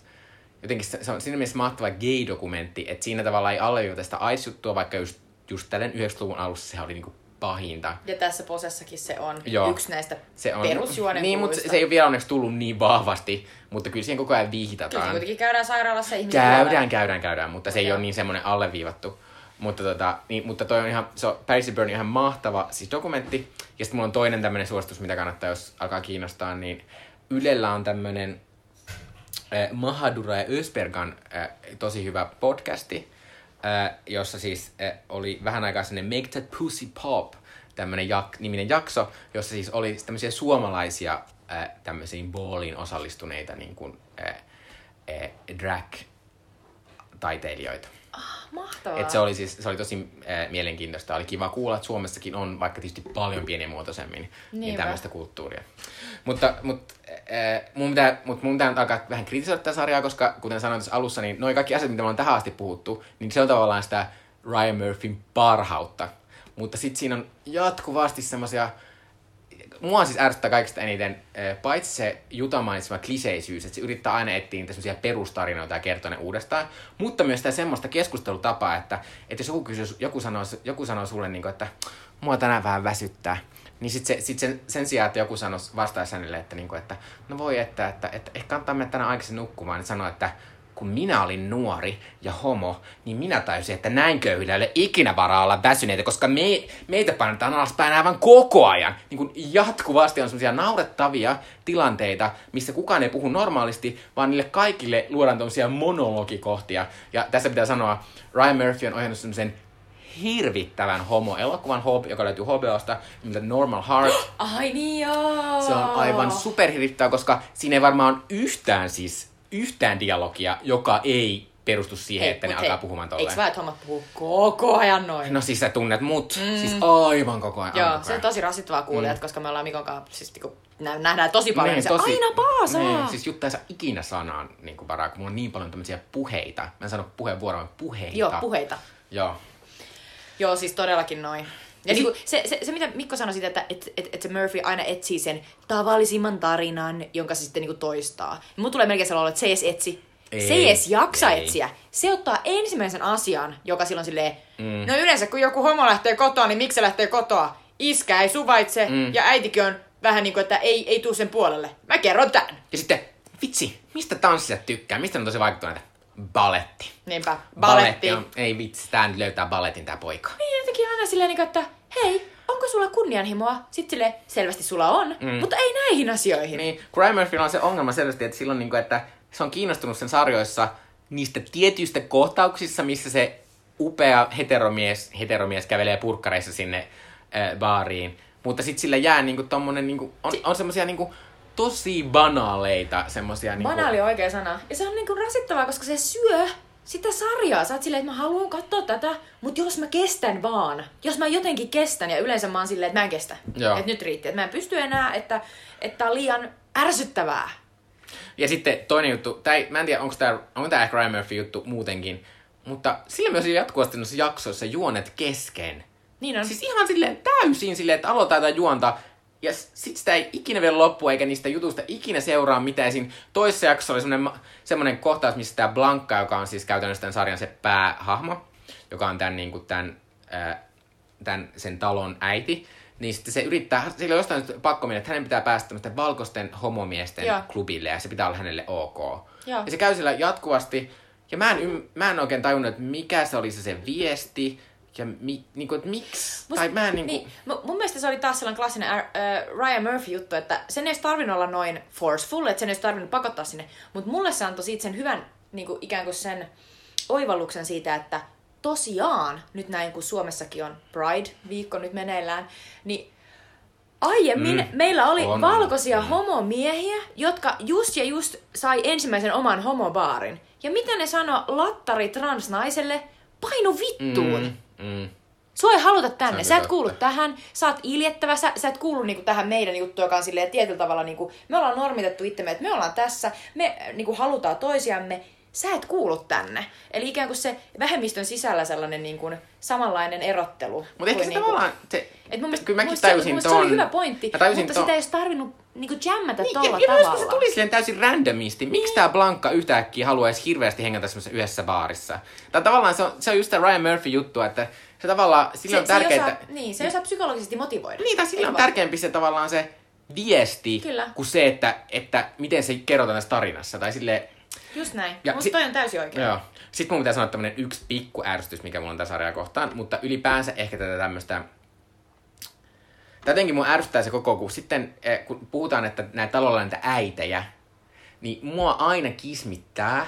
jotenkin se, se on siinä mielessä mahtava gay-dokumentti, että siinä tavallaan ei alleviivata sitä aisjuttua, vaikka just, just tällä 90-luvun alussa sehän oli niinku pahinta. Ja tässä posessakin se on Joo. yksi näistä Se on, perusjuonen Niin, mutta se, se ei ole vielä onneksi tullut niin vahvasti, mutta kyllä siihen koko ajan Kyllä viihitataan. kuitenkin käydään sairaalassa ja ihmiset Käydään, kuolee. käydään, käydään, mutta se ei Joo. ole niin semmoinen alleviivattu. Mutta, tota, niin, mutta toi on ihan, se on Paris is Burn ihan mahtava siis dokumentti. Ja sitten mulla on toinen tämmöinen suositus, mitä kannattaa, jos alkaa kiinnostaa, niin Ylellä on tämmöinen äh, Mahadura ja Ösbergan äh, tosi hyvä podcasti, äh, jossa siis äh, oli vähän aikaa sinne Make That Pussy Pop tämmöinen jak- niminen jakso, jossa siis oli tämmöisiä suomalaisia äh, tämmöisiin balliin osallistuneita niin kuin, äh, äh, drag-taiteilijoita. Mahtavaa. Et se oli siis se oli tosi äh, mielenkiintoista. Oli kiva kuulla, että Suomessakin on vaikka tietysti paljon pienimuotoisemmin niin Niinpä. tämmöistä kulttuuria. Mutta, mutta äh, mun, pitää, mut mun pitää nyt alkaa vähän kritisoida tätä sarjaa, koska kuten sanoin tässä alussa, niin noin kaikki asiat, mitä me on tähän asti puhuttu, niin se on tavallaan sitä Ryan Murphyn parhautta. Mutta sitten siinä on jatkuvasti semmoisia mua siis ärsyttää kaikista eniten, paitsi se Juta mainitsema kliseisyys, että se yrittää aina etsiä niitä semmoisia perustarinoita ja kertoa ne uudestaan, mutta myös sitä semmoista keskustelutapaa, että, että jos joku, kysyy, joku, sanoo, joku sanoo sulle, niin kuin, että mua tänään vähän väsyttää, niin sit se, sit sen, sen sijaan, että joku sanoisi vastaisi hänelle, että, niin kuin, että no voi, että, että, että ehkä kannattaa mennä tänään aikaisin nukkumaan, niin sanoo, että kun minä olin nuori ja homo, niin minä tajusin, että näin köyhillä ei ole ikinä varaa olla väsyneitä, koska me, meitä painetaan alaspäin aivan koko ajan. Niin kuin jatkuvasti on sellaisia naurettavia tilanteita, missä kukaan ei puhu normaalisti, vaan niille kaikille luodaan tämmöisiä monologikohtia. Ja tässä pitää sanoa, Ryan Murphy on ohjannut semmoisen hirvittävän homo-elokuvan, joka löytyy HBOsta, nimeltä Normal Heart. <gasps> Ai niin joo. Se on aivan superhirvittävä, koska siinä ei varmaan yhtään siis yhtään dialogia, joka ei perustu siihen, että ne mut alkaa hei, puhumaan Eikö tolleen. vaan, että hommat puhuu koko ajan noin? No siis sä tunnet mut, mm. siis aivan koko ajan. Joo, koko se on tosi rasittavaa kuulijat, mm. koska me ollaan Mikon kanssa, siis niinku, nä- nähdään tosi paljon, niin, se tosi- aina paasaa. Niin, siis Jutta ei saa ikinä sanaan niin kuin varaa, kun mulla on niin paljon tämmöisiä puheita. Mä en sano puheenvuoroa, vaan puheita. Joo, puheita. Joo. Joo, siis todellakin noin. Ja niinku, se, se, se, mitä Mikko sanoi siitä, että et, et, et se Murphy aina etsii sen tavallisimman tarinan, jonka se sitten niinku toistaa. Mun tulee melkein sellainen, että se ei edes etsi. Ei, se ei edes jaksa ei. etsiä. Se ottaa ensimmäisen asian, joka silloin silleen, mm. no yleensä kun joku homo lähtee kotoa, niin miksi se lähtee kotoa? Iskä ei suvaitse mm. ja äitikin on vähän niin kuin, että ei, ei tuu sen puolelle. Mä kerron tän. Ja sitten, vitsi, mistä tanssijat tykkää? Mistä ne on tosi vaikuttuneita? Baletti. Niinpä, baletti. on, ei vitsi, tää nyt löytää balletin tää poika. Niin jotenkin aina silleen, niinku, että hei, onko sulla kunnianhimoa? Sitten silleen, selvästi sulla on, mm. mutta ei näihin asioihin. Niin, Crime Murphyllä on se ongelma selvästi, että silloin niinku, että se on kiinnostunut sen sarjoissa niistä tietyistä kohtauksissa, missä se upea heteromies, heteromies kävelee purkkareissa sinne äh, baariin. Mutta sitten sillä jää niinku tommonen, niinku, on, on semmosia niinku, tosi banaaleita semmosia niinku... Banaali on oikea sana. Ja se on niinku rasittavaa, koska se syö sitä sarjaa. Sä oot silleen, että mä haluan katsoa tätä, mutta jos mä kestän vaan. Jos mä jotenkin kestän, ja yleensä mä oon silleen, että mä en kestä. Joo. Että nyt riitti. Että mä en pysty enää, että, että tää on liian ärsyttävää. Ja sitten toinen juttu, tää ei, mä en tiedä, onko tämä onko tää Crime Murphy juttu muutenkin, mutta sillä myös jatkuvasti noissa jaksoissa juonet kesken. Niin on. Siis ihan silleen täysin silleen, että aloitetaan tätä juonta, ja sit sitä ei ikinä vielä loppu, eikä niistä jutusta ikinä seuraa mitään. Siinä toisessa jaksossa oli semmonen kohtaus, missä tämä Blanka, joka on siis käytännössä tämän sarjan se päähahmo, joka on tämän, niin kuin tämän, ää, tämän sen talon äiti, niin sitten se yrittää, sillä on jostain pakko mennä, että hänen pitää päästä tämmöisten valkoisten homomiesten Joo. klubille, ja se pitää olla hänelle ok. Joo. Ja se käy siellä jatkuvasti, ja mä en, mä en oikein tajunnut, että mikä se oli se, se viesti, ja mi- niinku, että miksi, tai mä en niinku... niin, mu- mun mielestä se oli taas sellainen klassinen äh, Ryan Murphy-juttu, että sen ei olisi tarvinnut olla noin forceful, että sen ei olisi tarvinnut pakottaa sinne. Mutta mulle se antoi siitä sen hyvän, niin kuin, ikään kuin sen oivalluksen siitä, että tosiaan, nyt näin kun Suomessakin on Pride-viikko nyt meneillään, niin aiemmin Mm, mm, meillä oli on. valkoisia Mm. homomiehiä, jotka just ja just sai ensimmäisen oman homobaarin. Ja mitä ne sano lattari transnaiselle? Painu vittuun! Mm, mm. Sua ei haluta tänne, sä et totta. kuulu tähän, sä oot iljettävä, sä, sä et kuulu niinku tähän meidän juttuun, joka on silleen tietyllä tavalla, niinku, me ollaan normitettu itsemme, että me ollaan tässä, me niinku, halutaan toisiamme, sä et kuulu tänne. Eli ikään kuin se vähemmistön sisällä sellainen niinku, samanlainen erottelu. Mutta ehkä kuin se niinku- tavallaan... Se, Et mun mielestä, kyllä mäkin mun se- tajusin mun mielestä se oli ton- hyvä pointti, mutta ton- sitä ei olisi tarvinnut niinku Niin, tolla ja, ja myös kun tavalla. se tuli silleen täysin randomisti. Miksi niin. tää Blanka yhtäkkiä haluaisi hirveästi hengätä semmoisessa yhdessä baarissa? Tai tavallaan se on, se on just tämä Ryan Murphy juttu, että se tavallaan, sillä on se, se, ei tärkeää... osaa, niin, se osaa psykologisesti motivoida. Niin, tai sillä on tärkeämpi se tavallaan se viesti, Kyllä. kuin se, että, että miten se kerrotaan tässä tarinassa. Tai sille Just näin. Ja Musta si- toi on täysin oikein. Joo. Sitten mun pitää sanoa tämmönen yksi pikku ärsytys, mikä mulla on tässä sarjaa kohtaan, mutta ylipäänsä ehkä tätä tämmöistä... Jotenkin mun ärsyttää se koko, kun sitten eh, kun puhutaan, että näitä talolla on näitä äitejä, niin mua aina kismittää,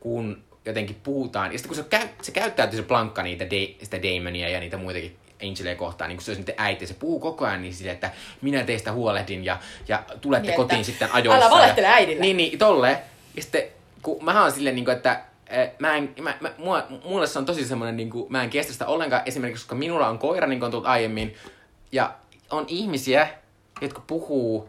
kun jotenkin puhutaan. Ja sitten kun se, käy, se käyttäytyy se plankka niitä de, sitä Damonia ja niitä muitakin Angelia kohtaan, niin kun se olisi niiden äiti, se puhuu koko ajan niin silleen, että minä teistä huolehdin ja, ja tulette Niin, että kotiin sitten ajoissa. älä valehtele ja, äidille. Niin, niin, tolle. Ja sitten, kun mähän on silleen, niin kuin, että eh, Mä en, mä, mä, mua, mulle se on tosi semmoinen, niin kuin, mä en kestä sitä ollenkaan, esimerkiksi koska minulla on koira, niin kuin on tullut aiemmin, ja on ihmisiä, jotka puhuu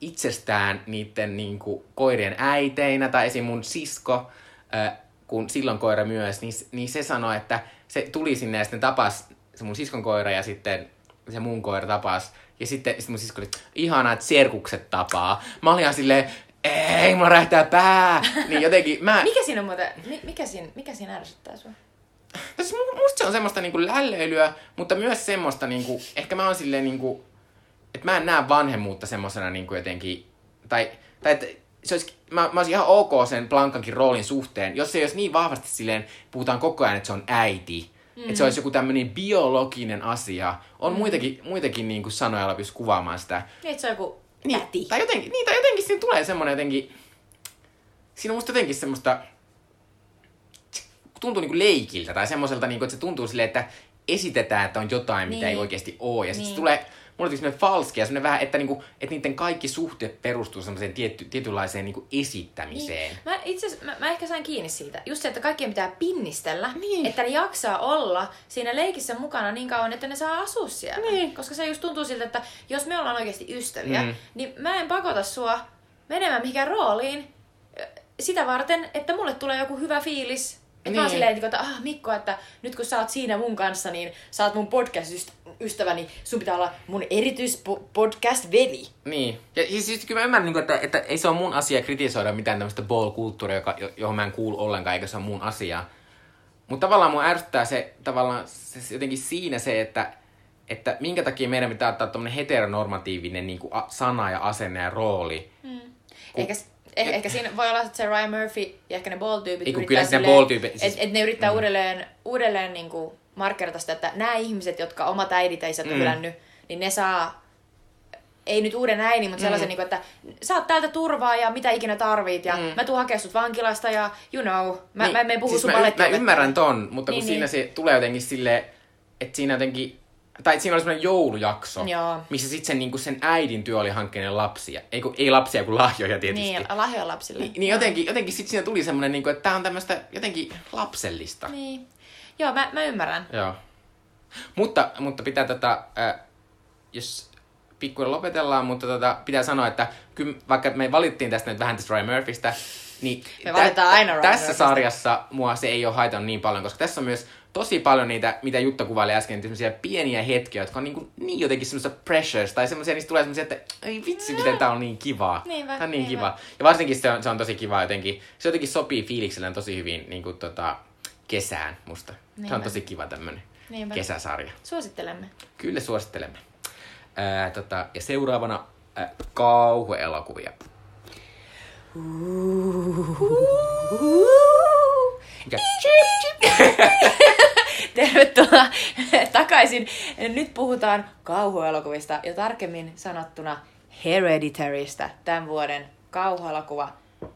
itsestään niiden niin kuin, koirien äiteinä, tai esim. mun sisko, äh, kun silloin koira myös, niin, niin se sanoi, että se tuli sinne ja sitten tapas se mun siskon koira ja sitten se mun koira tapas. Ja sitten, sitten mun sisko oli, ihanaa, että serkukset tapaa. Mä olin silleen, ei, mulla räjähtää pää. Niin jotenkin mä... Mikä siinä on muuten, mi- mikä siinä, mikä siinä ärsyttää sua? Tässä mu- musta se on semmoista niinku lällöilyä, mutta myös semmoista niinku, ehkä mä oon silleen niinku, että mä en näe vanhemmuutta semmosena niinku jotenkin, tai, tai että se olisi, mä, mä olisin ihan ok sen Blankankin roolin suhteen, jos se ei olisi niin vahvasti silleen, puhutaan koko ajan, että se on äiti, mm. että se olisi joku tämmöinen biologinen asia. On mm. muitakin, muitakin niinku sanoja, joilla pystyy kuvaamaan sitä. Niin, että se on joku Niin, täti. tai jotenkin, niin, tai jotenkin siinä tulee semmoinen jotenkin, siinä on musta jotenkin semmoista, tuntuu niinku leikiltä tai semmoiselta, niinku, että se tuntuu silleen, että esitetään, että on jotain, mitä Niin. ei oikeasti ole. Ja sitten Niin. se tulee, mulla oli semmoinen falskia, semmoinen vähän, että, niinku, että niiden kaikki suhteet perustuu semmoiseen tietty, tietynlaiseen niinku esittämiseen. Niin. Mä, itse mä, mä, ehkä sain kiinni siitä. Just se, että kaikkien pitää pinnistellä, Niin. että ne jaksaa olla siinä leikissä mukana niin kauan, että ne saa asua siellä. Niin. Koska se just tuntuu siltä, että jos me ollaan oikeasti ystäviä, Mm. niin mä en pakota sua menemään mihinkään rooliin sitä varten, että mulle tulee joku hyvä fiilis. Mä oon Niin. silleen, niin kuin, että ah, Mikko, että nyt kun sä oot siinä mun kanssa, niin sä oot mun podcast-ystäväni, sun pitää olla mun erityispodcast-veli. Niin. Ja siis, siis kyllä mä ymmärrän, niin kuin, että, että ei se ole mun asia kritisoida mitään tämmöistä ball-kulttuuria, joka, jo- johon mä en kuulu ollenkaan, eikä se ole mun asia. Mutta tavallaan mua ärsyttää se, tavallaan se, jotenkin siinä se, että, että minkä takia meidän pitää ottaa tämmöinen heteronormatiivinen niin kuin a, sana ja asenne ja rooli. Ehkä, eh, ehkä siinä voi olla, että se Ryan Murphy ja ehkä ne Ball-tyypit Ei, kun yrittää kyllä ne silleen, Ball-tyypit- et, siis- et ne yrittää uudelleen, uudelleen niin kuin markkerata sitä, että nämä ihmiset, jotka omat äidit ja isät on Mm. hylännyt, niin ne saa ei nyt uuden äidin, mutta sellaisen, mm. niin kuin, että saat täältä turvaa ja mitä ikinä tarvit ja mm. mä tuun hakemaan sut vankilasta ja you know, mä, niin, mä, en puhu siis sun mä, y- mä ymmärrän ton, mutta kun Niin, siinä niin. se tulee jotenkin silleen, että siinä jotenkin, tai siinä oli semmoinen joulujakso, Joo. missä sitten sen, niin sen äidin työ oli hankkia ne lapsia. Ei, kun, ei lapsia, kuin lahjoja tietysti. Niin, lahjoja lapsille. Niin, niin jotenkin, jotenkin sitten siinä tuli semmoinen, niin kuin, että tämä on tämmöistä jotenkin lapsellista. Niin. Joo, mä, mä ymmärrän. Joo. Mutta, mutta pitää tätä, äh, jos pikkuinen lopetellaan, mutta tota, pitää sanoa, että kyllä, vaikka me valittiin tästä nyt vähän tästä Ryan Murphystä, niin Me valitaan aina Ryan tässä Murphystä. sarjassa mua se ei ole haitannut niin paljon, koska tässä on myös tosi paljon niitä, mitä Jutta kuvaili äsken, semmoisia pieniä hetkiä, jotka on niin, kuin, niin jotenkin semmoista pressures, tai semmoisia, niistä tulee semmoisia, että ei vitsi, miten tää on niin kivaa. Niinpä, tää on niin niinpä. kiva. Ja varsinkin se on, se on tosi kiva jotenkin, se jotenkin sopii fiilikselleen tosi hyvin niin kuin, tota, kesään musta. Se on Niinpä. tosi kiva tämmönen Niinpä. kesäsarja. Suosittelemme. Kyllä suosittelemme. Ää, tota, ja seuraavana ää, kauhuelokuvia. Mikä? <laughs> Tervetuloa takaisin. Nyt puhutaan kauhuelokuvista ja tarkemmin sanottuna Hereditarystä, tämän vuoden kauhuelokuva.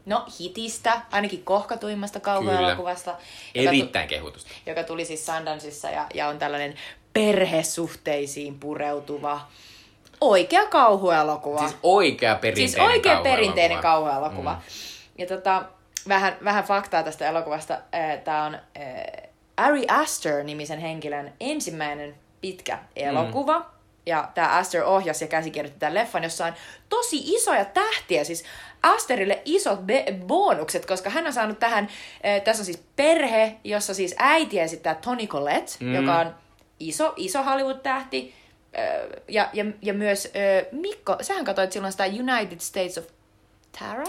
No, hitistä, ainakin kohkatuimmasta kauhuelokuvasta. joka tu- Erittäin kehutusta. joka tuli siis Sundanceissa ja, ja on tällainen perhesuhteisiin pureutuva oikea kauhuelokuva. Siis oikea perinteinen Siis oikea kauhuelokuva. perinteinen kauhuelokuva. Mm. Ja tota, vähän, vähän faktaa tästä elokuvasta. Tämä on äh, Ari Aster-nimisen henkilön ensimmäinen pitkä elokuva. Mm. Ja tämä Aster ohjasi ja käsikirjoitti tämän leffan, jossa on tosi isoja tähtiä. Siis Asterille isot be- bonukset, koska hän on saanut tähän, äh, tässä on siis perhe, jossa siis äiti esittää Toni Collette, mm. Joka on iso, iso Hollywood-tähti. Ja, ja, ja myös ö, Mikko, sähän katsoit silloin sitä United States of Tara?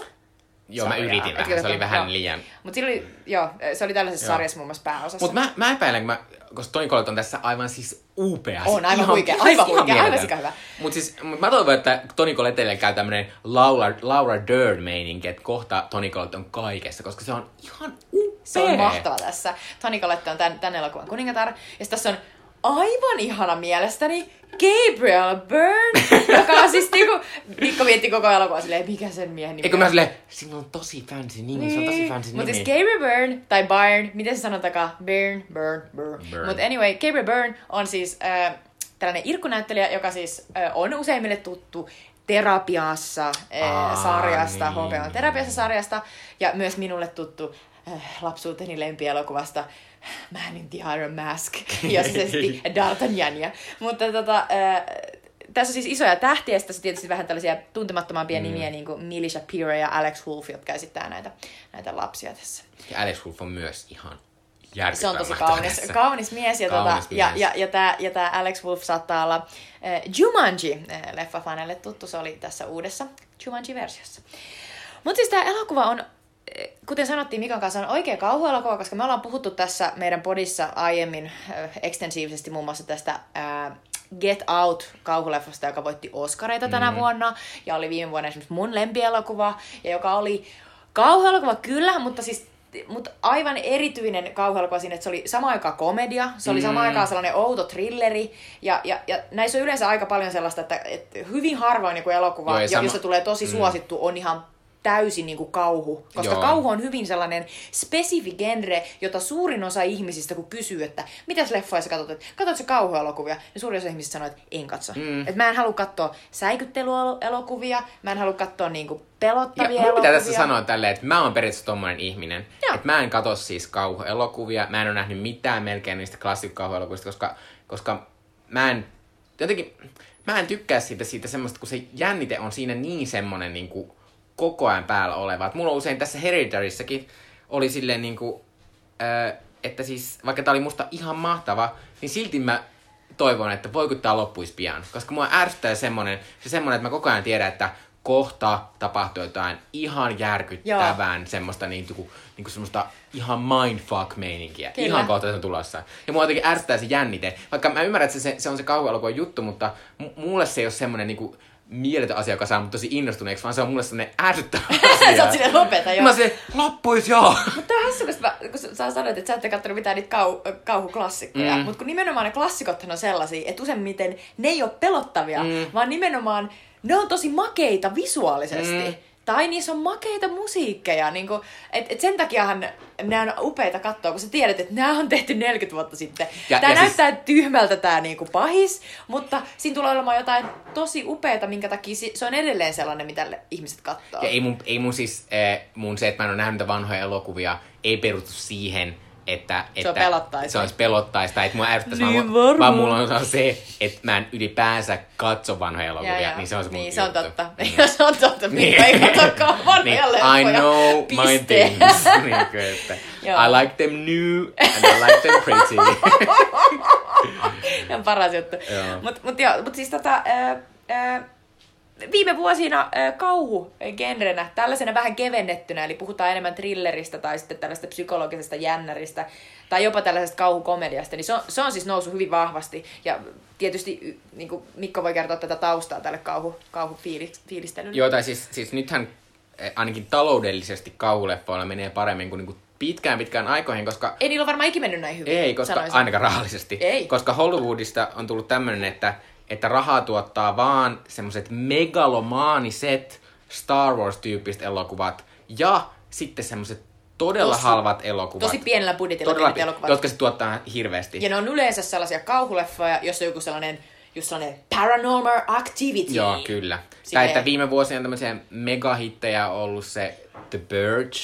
Joo, mä Sarjaa. yritin Etkö vähän, se oli vähän Joo. liian... Mutta oli, joo, se oli tällaisessa Joo. sarjassa muun muassa pääosassa. Mutta mä, mä epäilen, kun mä, koska Toni Collette on tässä aivan siis upea. On, aivan huikea, aivan huikea, aivan sikahyvä. Mutta siis, mut mä toivon, että Toni Collettelle käy tämmönen Laura, Laura Dern-meininki, että kohta Toni Collette on kaikessa, koska se on ihan upea. se on mahtava tässä. Toni Collette on tämän, tämän elokuvan kuningatar. Ja tässä on aivan ihana mielestäni Gabriel Byrne, joka on siis niinku, Mikko mietti koko elokuvan silleen, mikä sen miehen nimi Eikö mä silleen, sillä on tosi fancy nimi, se on tosi fancy nimi. Mutta siis Gabriel Byrne, tai Byrne, miten se sanotakaan? Byrne, Byrne, Byrne. Byrne. Mutta anyway, Gabriel Byrne on siis äh, tällainen irkkunäyttelijä, joka siis äh, on useimmille tuttu terapiassa Aa, äh, sarjasta, niin. HBO terapiassa sarjasta, ja myös minulle tuttu äh, lapsuuteni lempielokuvasta Man in the Iron Mask, jossa se esti <laughs> D'Artagnania. Mutta tota, äh, tässä on siis isoja tähtiä, ja sitten tietysti vähän tällaisia tuntemattomampia mm. nimiä, niin kuin Millie Shapiro ja Alex Wolff, jotka esittää näitä, näitä lapsia tässä. Ja Alex Wolff on myös ihan Se on tosi kaunis, tässä. kaunis mies. Ja, Kaunis tota, ja, mies. ja, ja, tämä ja tää Alex Wolff saattaa olla äh, Jumanji-leffafaneille tuttu. Se oli tässä uudessa Jumanji-versiossa. Mutta siis tämä elokuva on, kuten sanottiin Mikan kanssa, on oikea kauhuelokuva, koska me ollaan puhuttu tässä meidän podissa aiemmin äh, ekstensiivisesti muun muassa tästä äh, Get Out-kauhuleffasta, joka voitti Oscareita tänä Mm. vuonna, ja oli viime vuonna esimerkiksi mun lempielokuva, ja joka oli kauhuelokuva kyllä, mutta siis mutta aivan erityinen kauhuelokuva siinä, että se oli sama aikaan komedia, se oli sama Mm. aikaan sellainen outo thrilleri, ja, ja, ja näissä on yleensä aika paljon sellaista, että, että hyvin harvoin joku elokuva, Joo, sama- josta tulee tosi Mm. suosittu, on ihan täysin niin kuin kauhu, koska Joo. kauhu on hyvin sellainen spesifi genre, jota suurin osa ihmisistä, kun kysyy, että mitäs leffoja sä katsot, että katsot sä kauhuelokuvia, niin suurin osa ihmisistä sanoo, että en katso. Mm. Että mä en halua katsoa säikyttelyelokuvia, mä en halua katsoa niin kuin Ja pelottavia mun elokuvia. pitää tässä sanoa tälleen, että mä oon periaatteessa tommonen ihminen. Joo. Että mä en katso siis kauhuelokuvia, mä en ole nähnyt mitään melkein niistä klassikkauhuelokuvista, koska, koska mä en, jotenkin, mä en tykkää siitä, siitä semmoista, kun se jännite on siinä niin semmonen niin kuin koko ajan päällä oleva. Et mulla on usein tässä Hereditaryssäkin oli silleen niin kuin, äh, että siis, vaikka tää oli musta ihan mahtava, niin silti mä toivon, että voi kun tää loppuisi pian. Koska mua ärsyttää semmonen, se semmonen, että mä koko ajan tiedän, että kohta tapahtuu jotain ihan järkyttävän semmoista niin kuin, niin kuin semmoista ihan mindfuck-meininkiä. Kyllä. Ihan kohta se on tulossa. Ja mua jotenkin ärsyttää se jännite. Vaikka mä ymmärrän, että se, se on se kauhuelokuvan juttu, mutta m- mulle se ei ole semmonen niin kuin, mieletön asia, joka saa mut tosi innostuneeksi, vaan se on mulle semmonen ärsyttävä asia. <laughs> Sä oot silleen lopeta, joo. Mä se loppuis joo. Mutta on hassu, kun, kun sä- sanoit, että sä ette katsonut mitään niitä kau, kauhuklassikkoja. Mm. Mutta kun nimenomaan ne klassikothan on sellaisia, että useimmiten ne ei ole pelottavia, mm. vaan nimenomaan ne on tosi makeita visuaalisesti. Mm. Tai niissä on makeita musiikkeja. Niin kuin, et, et sen takiahan nämä on upeita katsoa, kun sä tiedät, että nämä on tehty 40 vuotta sitten. Ja- Tämä ja siis- näyttää siis... tyhmältä tämä niinku pahis, mutta siinä tulee olemaan jotain tosi upeata, minkä takia se on edelleen sellainen, mitä ihmiset katsoo. Ja ei mun, ei mun siis, äh, mun se, että mä en ole nähnyt vanhoja elokuvia, ei perustu siihen, että, että on pelottaista. se olisi pelottaista, että mua ärsyttäisi, Niin vaan, vaan mulla on se, että mä en ylipäänsä katso vanhoja elokuvia, Jaa, jaa. niin se on se mun Niin, se on juttu. totta. Niin. Niin. <laughs> se on totta. Niin. Ei katsokaan <laughs> niin, vanhoja leffoja. I know my Piste. things. <laughs> niin, kuin, että. I like them new and I like them pretty. on paras juttu. Joo. Mutta mut mut siis tota, ää, ää, viime vuosina kauhu genrenä, tällaisena vähän kevennettynä, eli puhutaan enemmän thrilleristä tai sitten tällaista psykologisesta jännäristä tai jopa tällaisesta kauhukomediasta, niin se on, se on siis noussut hyvin vahvasti. Ja tietysti niin kuin Mikko voi kertoa tätä taustaa tälle kauhu, kauhufiilistelylle. Joo, tai siis, siis nythän eh, ainakin taloudellisesti kauhuleffoilla menee paremmin kuin, niinku pitkään pitkään aikoihin, koska Ei niillä ole varmaan ikinä mennyt näin hyvin. Ei, koska sanoisin. ainakaan rahallisesti. Ei. Koska Hollywoodista on tullut tämmöinen, että, että rahaa tuottaa vaan semmoiset megalomaaniset Star Wars-tyyppiset elokuvat ja sitten semmoiset todella Tosi- halvat elokuvat. Tosi pienellä budjetilla todella tehdyt elokuvat. jotka se tuottaa hirveästi. Ja ne on yleensä sellaisia kauhuleffoja, jossa on joku sellainen, just sellainen paranormal activity. Joo, kyllä. Tai Silleen- että viime vuosina tämmöisiä megahittejä on ollut se The Purge,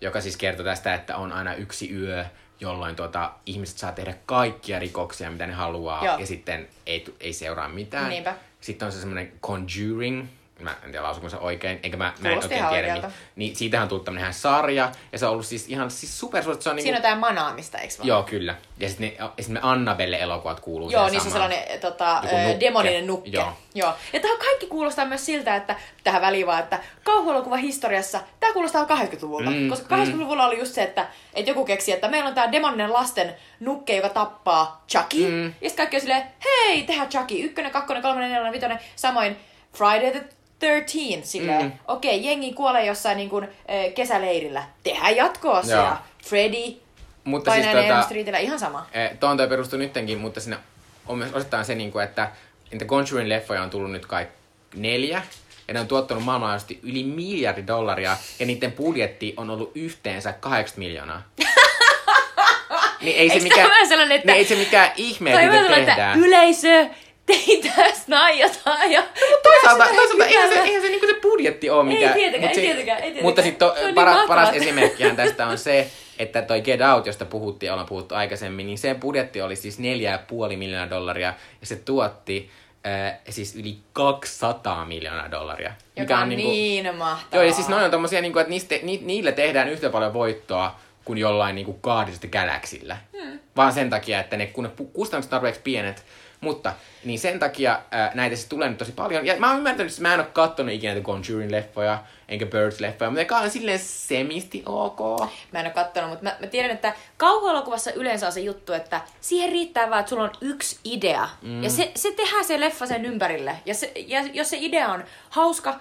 joka siis kertoo tästä, että on aina yksi yö, jolloin tuota, ihmiset saa tehdä kaikkia rikoksia, mitä ne haluaa, Joo. ja sitten ei, ei seuraa mitään. Niinpä. Sitten on se semmoinen Conjuring, mä en tiedä lausunko se oikein, enkä mä, mä en oikein tiedä. Niin, oikealta. niin siitähän on tullut tämmöinen sarja, ja se on ollut siis ihan siis supersuosittu. Se on Siinä on niinku, tää manaamista, eikö vaan? Joo, kyllä. Ja sitten ne, ja sit ne Annabelle-elokuvat kuuluu Joo, niissä on sellainen tota, Joku ö, nukke. demoninen nukke. Joo. Joo. Ja tähän kaikki kuulostaa myös siltä, että tähän väliin vaan, että kauhuelokuva historiassa, tämä kuulostaa 80-luvulta. Mm, koska 80-luvulla oli just se, että, että joku keksi, että meillä on tämä demoninen lasten nukke, joka tappaa Chucky. Mm. Ja sitten kaikki on silleen, hei, tehdään Chucky. Ykkönen, kakkonen, kolmonen, nelonen, vitonen. Samoin Friday the 13, silleen, Mm. okei, okay, jengi kuolee jossain niin kuin, kesäleirillä. Tehdään jatko-osia. Joo. Freddy, Mutta siis tota- Streetillä, ihan sama. Tuohon toi perustuu nyttenkin, mutta siinä on myös osittain se, niinku, että niitä Conjuring-leffoja on tullut nyt kai neljä. Ja ne on tuottanut maailmanlaajuisesti yli miljardi dollaria. Ja niiden budjetti on ollut yhteensä 80 miljoonaa. <laughs> niin ei se mikään, sellainen, että- niin ei se mikään ihme, että sanon, että tehdään. yleisö, teitä naijataan ja... Toisaalta, Päästetään toisaalta eihän se, eihän se, niinku se budjetti ole Ei mikä... tietenkään, mut ei tietenkään, ei tietenkään. Mutta sitten niin para, mahtavaa. paras esimerkkihän tästä on se, <laughs> että toi Get Out, josta puhuttiin, ollaan puhuttu aikaisemmin, niin sen budjetti oli siis 4,5 miljoonaa dollaria ja se tuotti äh, siis yli 200 miljoonaa dollaria. Joka on niin mahtavaa. Joo, ja siis noin on tommosia, niinku, että niistä, ni, niille tehdään yhtä paljon voittoa kuin jollain niinku Guardians of the. Hmm. Vaan sen takia, että ne, kun ne kustannukset tarpeeksi pienet, mutta niin sen takia ää, näitä se tulee nyt tosi paljon. Ja mä oon ymmärtänyt, että mä en oo kattonut ikinä näitä Conjuring-leffoja, enkä Birds-leffoja, mutta ne on silleen semisti ok. Mä en ole kattonut, mutta mä, mä tiedän, että kauhuelokuvassa yleensä on se juttu, että siihen riittää vaan, että sulla on yksi idea. Mm. Ja se, se tehdään se leffa sen ympärille. Ja, se, ja jos se idea on hauska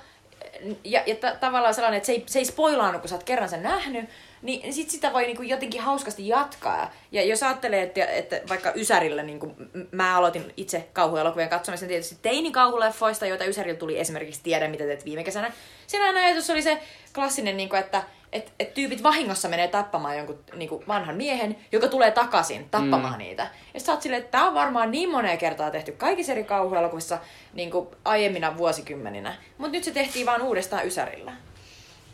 ja, ja ta- tavallaan sellainen, että se ei, se ei spoilaannu, kun sä oot kerran sen nähnyt, niin sit sitä voi niinku jotenkin hauskasti jatkaa. Ja jos ajattelee, että, että vaikka Ysärillä, niin kuin mä aloitin itse kauhuelokuvien katsomisen tietysti teinikauhuleffoista, joita Ysärillä tuli esimerkiksi Tiedä, mitä teet viime kesänä. Siinä ajatus oli se klassinen, niin kuin, että että et tyypit vahingossa menee tappamaan jonkun niin kuin vanhan miehen, joka tulee takaisin tappamaan mm. niitä. Ja sä oot silleen, että tää on varmaan niin moneen kertaa tehty kaikissa eri kauhuelokuvissa niin kuin aiemmina vuosikymmeninä. Mutta nyt se tehtiin vaan uudestaan Ysärillä.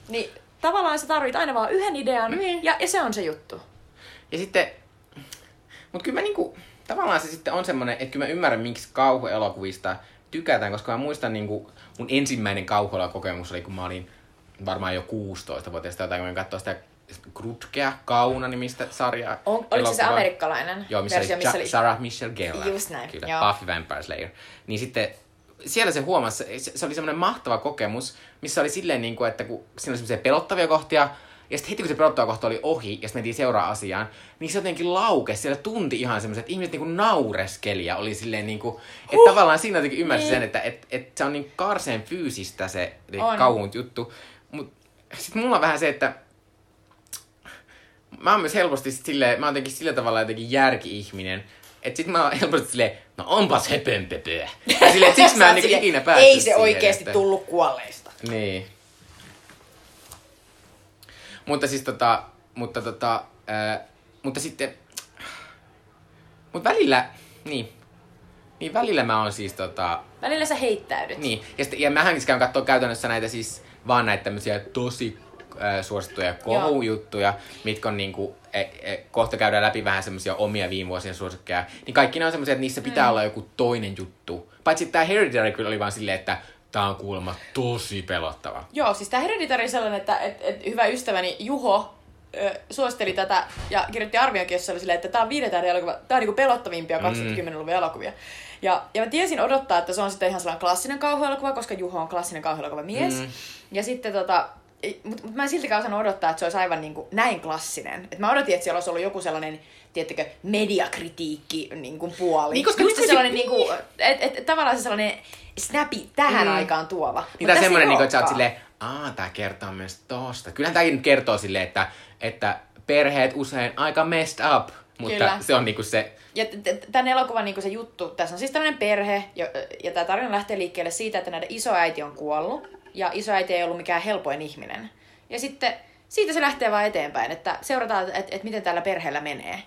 Niin tavallaan sä tarvit aina vaan yhden idean, mm. ja, ja se on se juttu. Ja sitten, mutta kyllä mä niinku, tavallaan se sitten on semmoinen, että kyllä mä ymmärrän, miksi kauhuelokuvista tykätään, koska mä muistan niinku, mun ensimmäinen kauhuelokokemus oli, kun mä olin varmaan jo 16-vuotias tai jotain, kun katsoin sitä Grutkea, Kauna-nimistä sarjaa. On, oliko se se amerikkalainen Joo, missä versio, oli missä oli... Sarah Michelle Gellar. Just näin, Kyllä, joo. Buffy Vampire Slayer. Niin sitten siellä se huomasi, se, se oli semmoinen mahtava kokemus, missä oli silleen, niin kuin, että kun siinä oli semmoisia pelottavia kohtia, ja sitten heti kun se pelottava kohta oli ohi, ja sitten mentiin seuraavaan asiaan, niin se jotenkin laukesi, siellä tunti ihan semmoiset, että ihmiset niin naureskeli ja oli silleen niin kuin, että huh. tavallaan siinä jotenkin ymmärsi niin. sen, että et, et se on niin karseen fyysistä se kauhun juttu. Mutta sitten mulla on vähän se, että mä oon myös helposti silleen, mä oon jotenkin sillä tavalla jotenkin järki-ihminen, että sit mä oon helposti silleen, no onpas höpönpöpöä. <laughs> Silleen, siksi mä en niinku ikinä päässyt Ei se siihen, oikeesti että... tullut kuolleista. Niin. Mutta siis tota, mutta tota, ää, mutta sitten, mutta välillä, niin, niin välillä mä oon siis tota... Välillä sä heittäydyt. Niin, ja, sitten, ja mähän käyn katsoa käytännössä näitä siis vaan näitä tämmöisiä tosi äh, suosittuja kohujuttuja, mitkä on niinku, e, e, kohta käydään läpi vähän semmoisia omia viime vuosien suosikkeja, niin kaikki ne on semmoisia, että niissä pitää mm. olla joku toinen juttu. Paitsi tämä Hereditary kyllä oli vaan silleen, että Tää on kuulemma tosi pelottava. Joo, siis tämä Hereditary on sellainen, että et, et, hyvä ystäväni Juho ö, suosteli tätä ja kirjoitti arvioinkin, jossa oli silleen, että tämä on viiden tähden elokuva, tämä on niinku pelottavimpia 2010-luvun mm. elokuvia. Ja, ja mä tiesin odottaa, että se on sitten ihan sellainen klassinen kauhuelokuva, koska Juho on klassinen kauhuelokuva mies. Mm. Ja sitten tota, mutta mut mä en siltikään osannut odottaa, että se olisi aivan niin kuin näin klassinen. Et mä odotin, että siellä olisi ollut joku sellainen, tiettäkö, mediakritiikki niin kuin puoli. Niin, koska Just se sellainen, niin kuin, et, et, tavallaan se sellainen snapi tähän mm. aikaan tuova. Niin tämä semmoinen, niin että sä oot silleen, aa, tää kertoo myös tosta. Kyllähän tämäkin kertoo silleen, että, että perheet usein aika messed up, mutta Kyllä. se on niinku se... Ja tämän elokuvan niinku se juttu, tässä on siis tämmöinen perhe, ja tämä tarina lähtee liikkeelle siitä, että näiden isoäiti on kuollut, ja isoäiti ei ollut mikään helpoin ihminen. Ja sitten siitä se lähtee vaan eteenpäin, että seurataan, että, että miten tällä perheellä menee.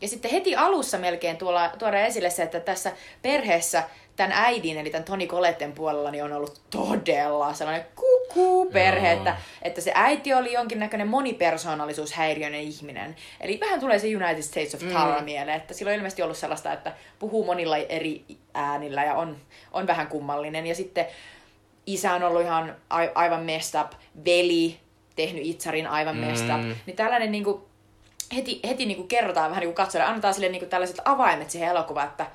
Ja sitten heti alussa melkein tuolla, tuoda esille se, että tässä perheessä tämän äidin, eli tämän Toni Coletten puolella, niin on ollut todella sellainen kuku perhe, että, että se äiti oli jonkinnäköinen monipersoonallisuushäiriöinen ihminen. Eli vähän tulee se United States of Tara mm. mieleen, että sillä on ilmeisesti ollut sellaista, että puhuu monilla eri äänillä ja on, on vähän kummallinen. Ja sitten isä on ollut ihan a- aivan messed up, veli tehnyt itsarin aivan mm. messed up. Niin tällainen niin kuin, heti, heti niin kuin kerrotaan vähän niin kuin katsojalle, annetaan sille niin kuin tällaiset avaimet siihen elokuvaan, että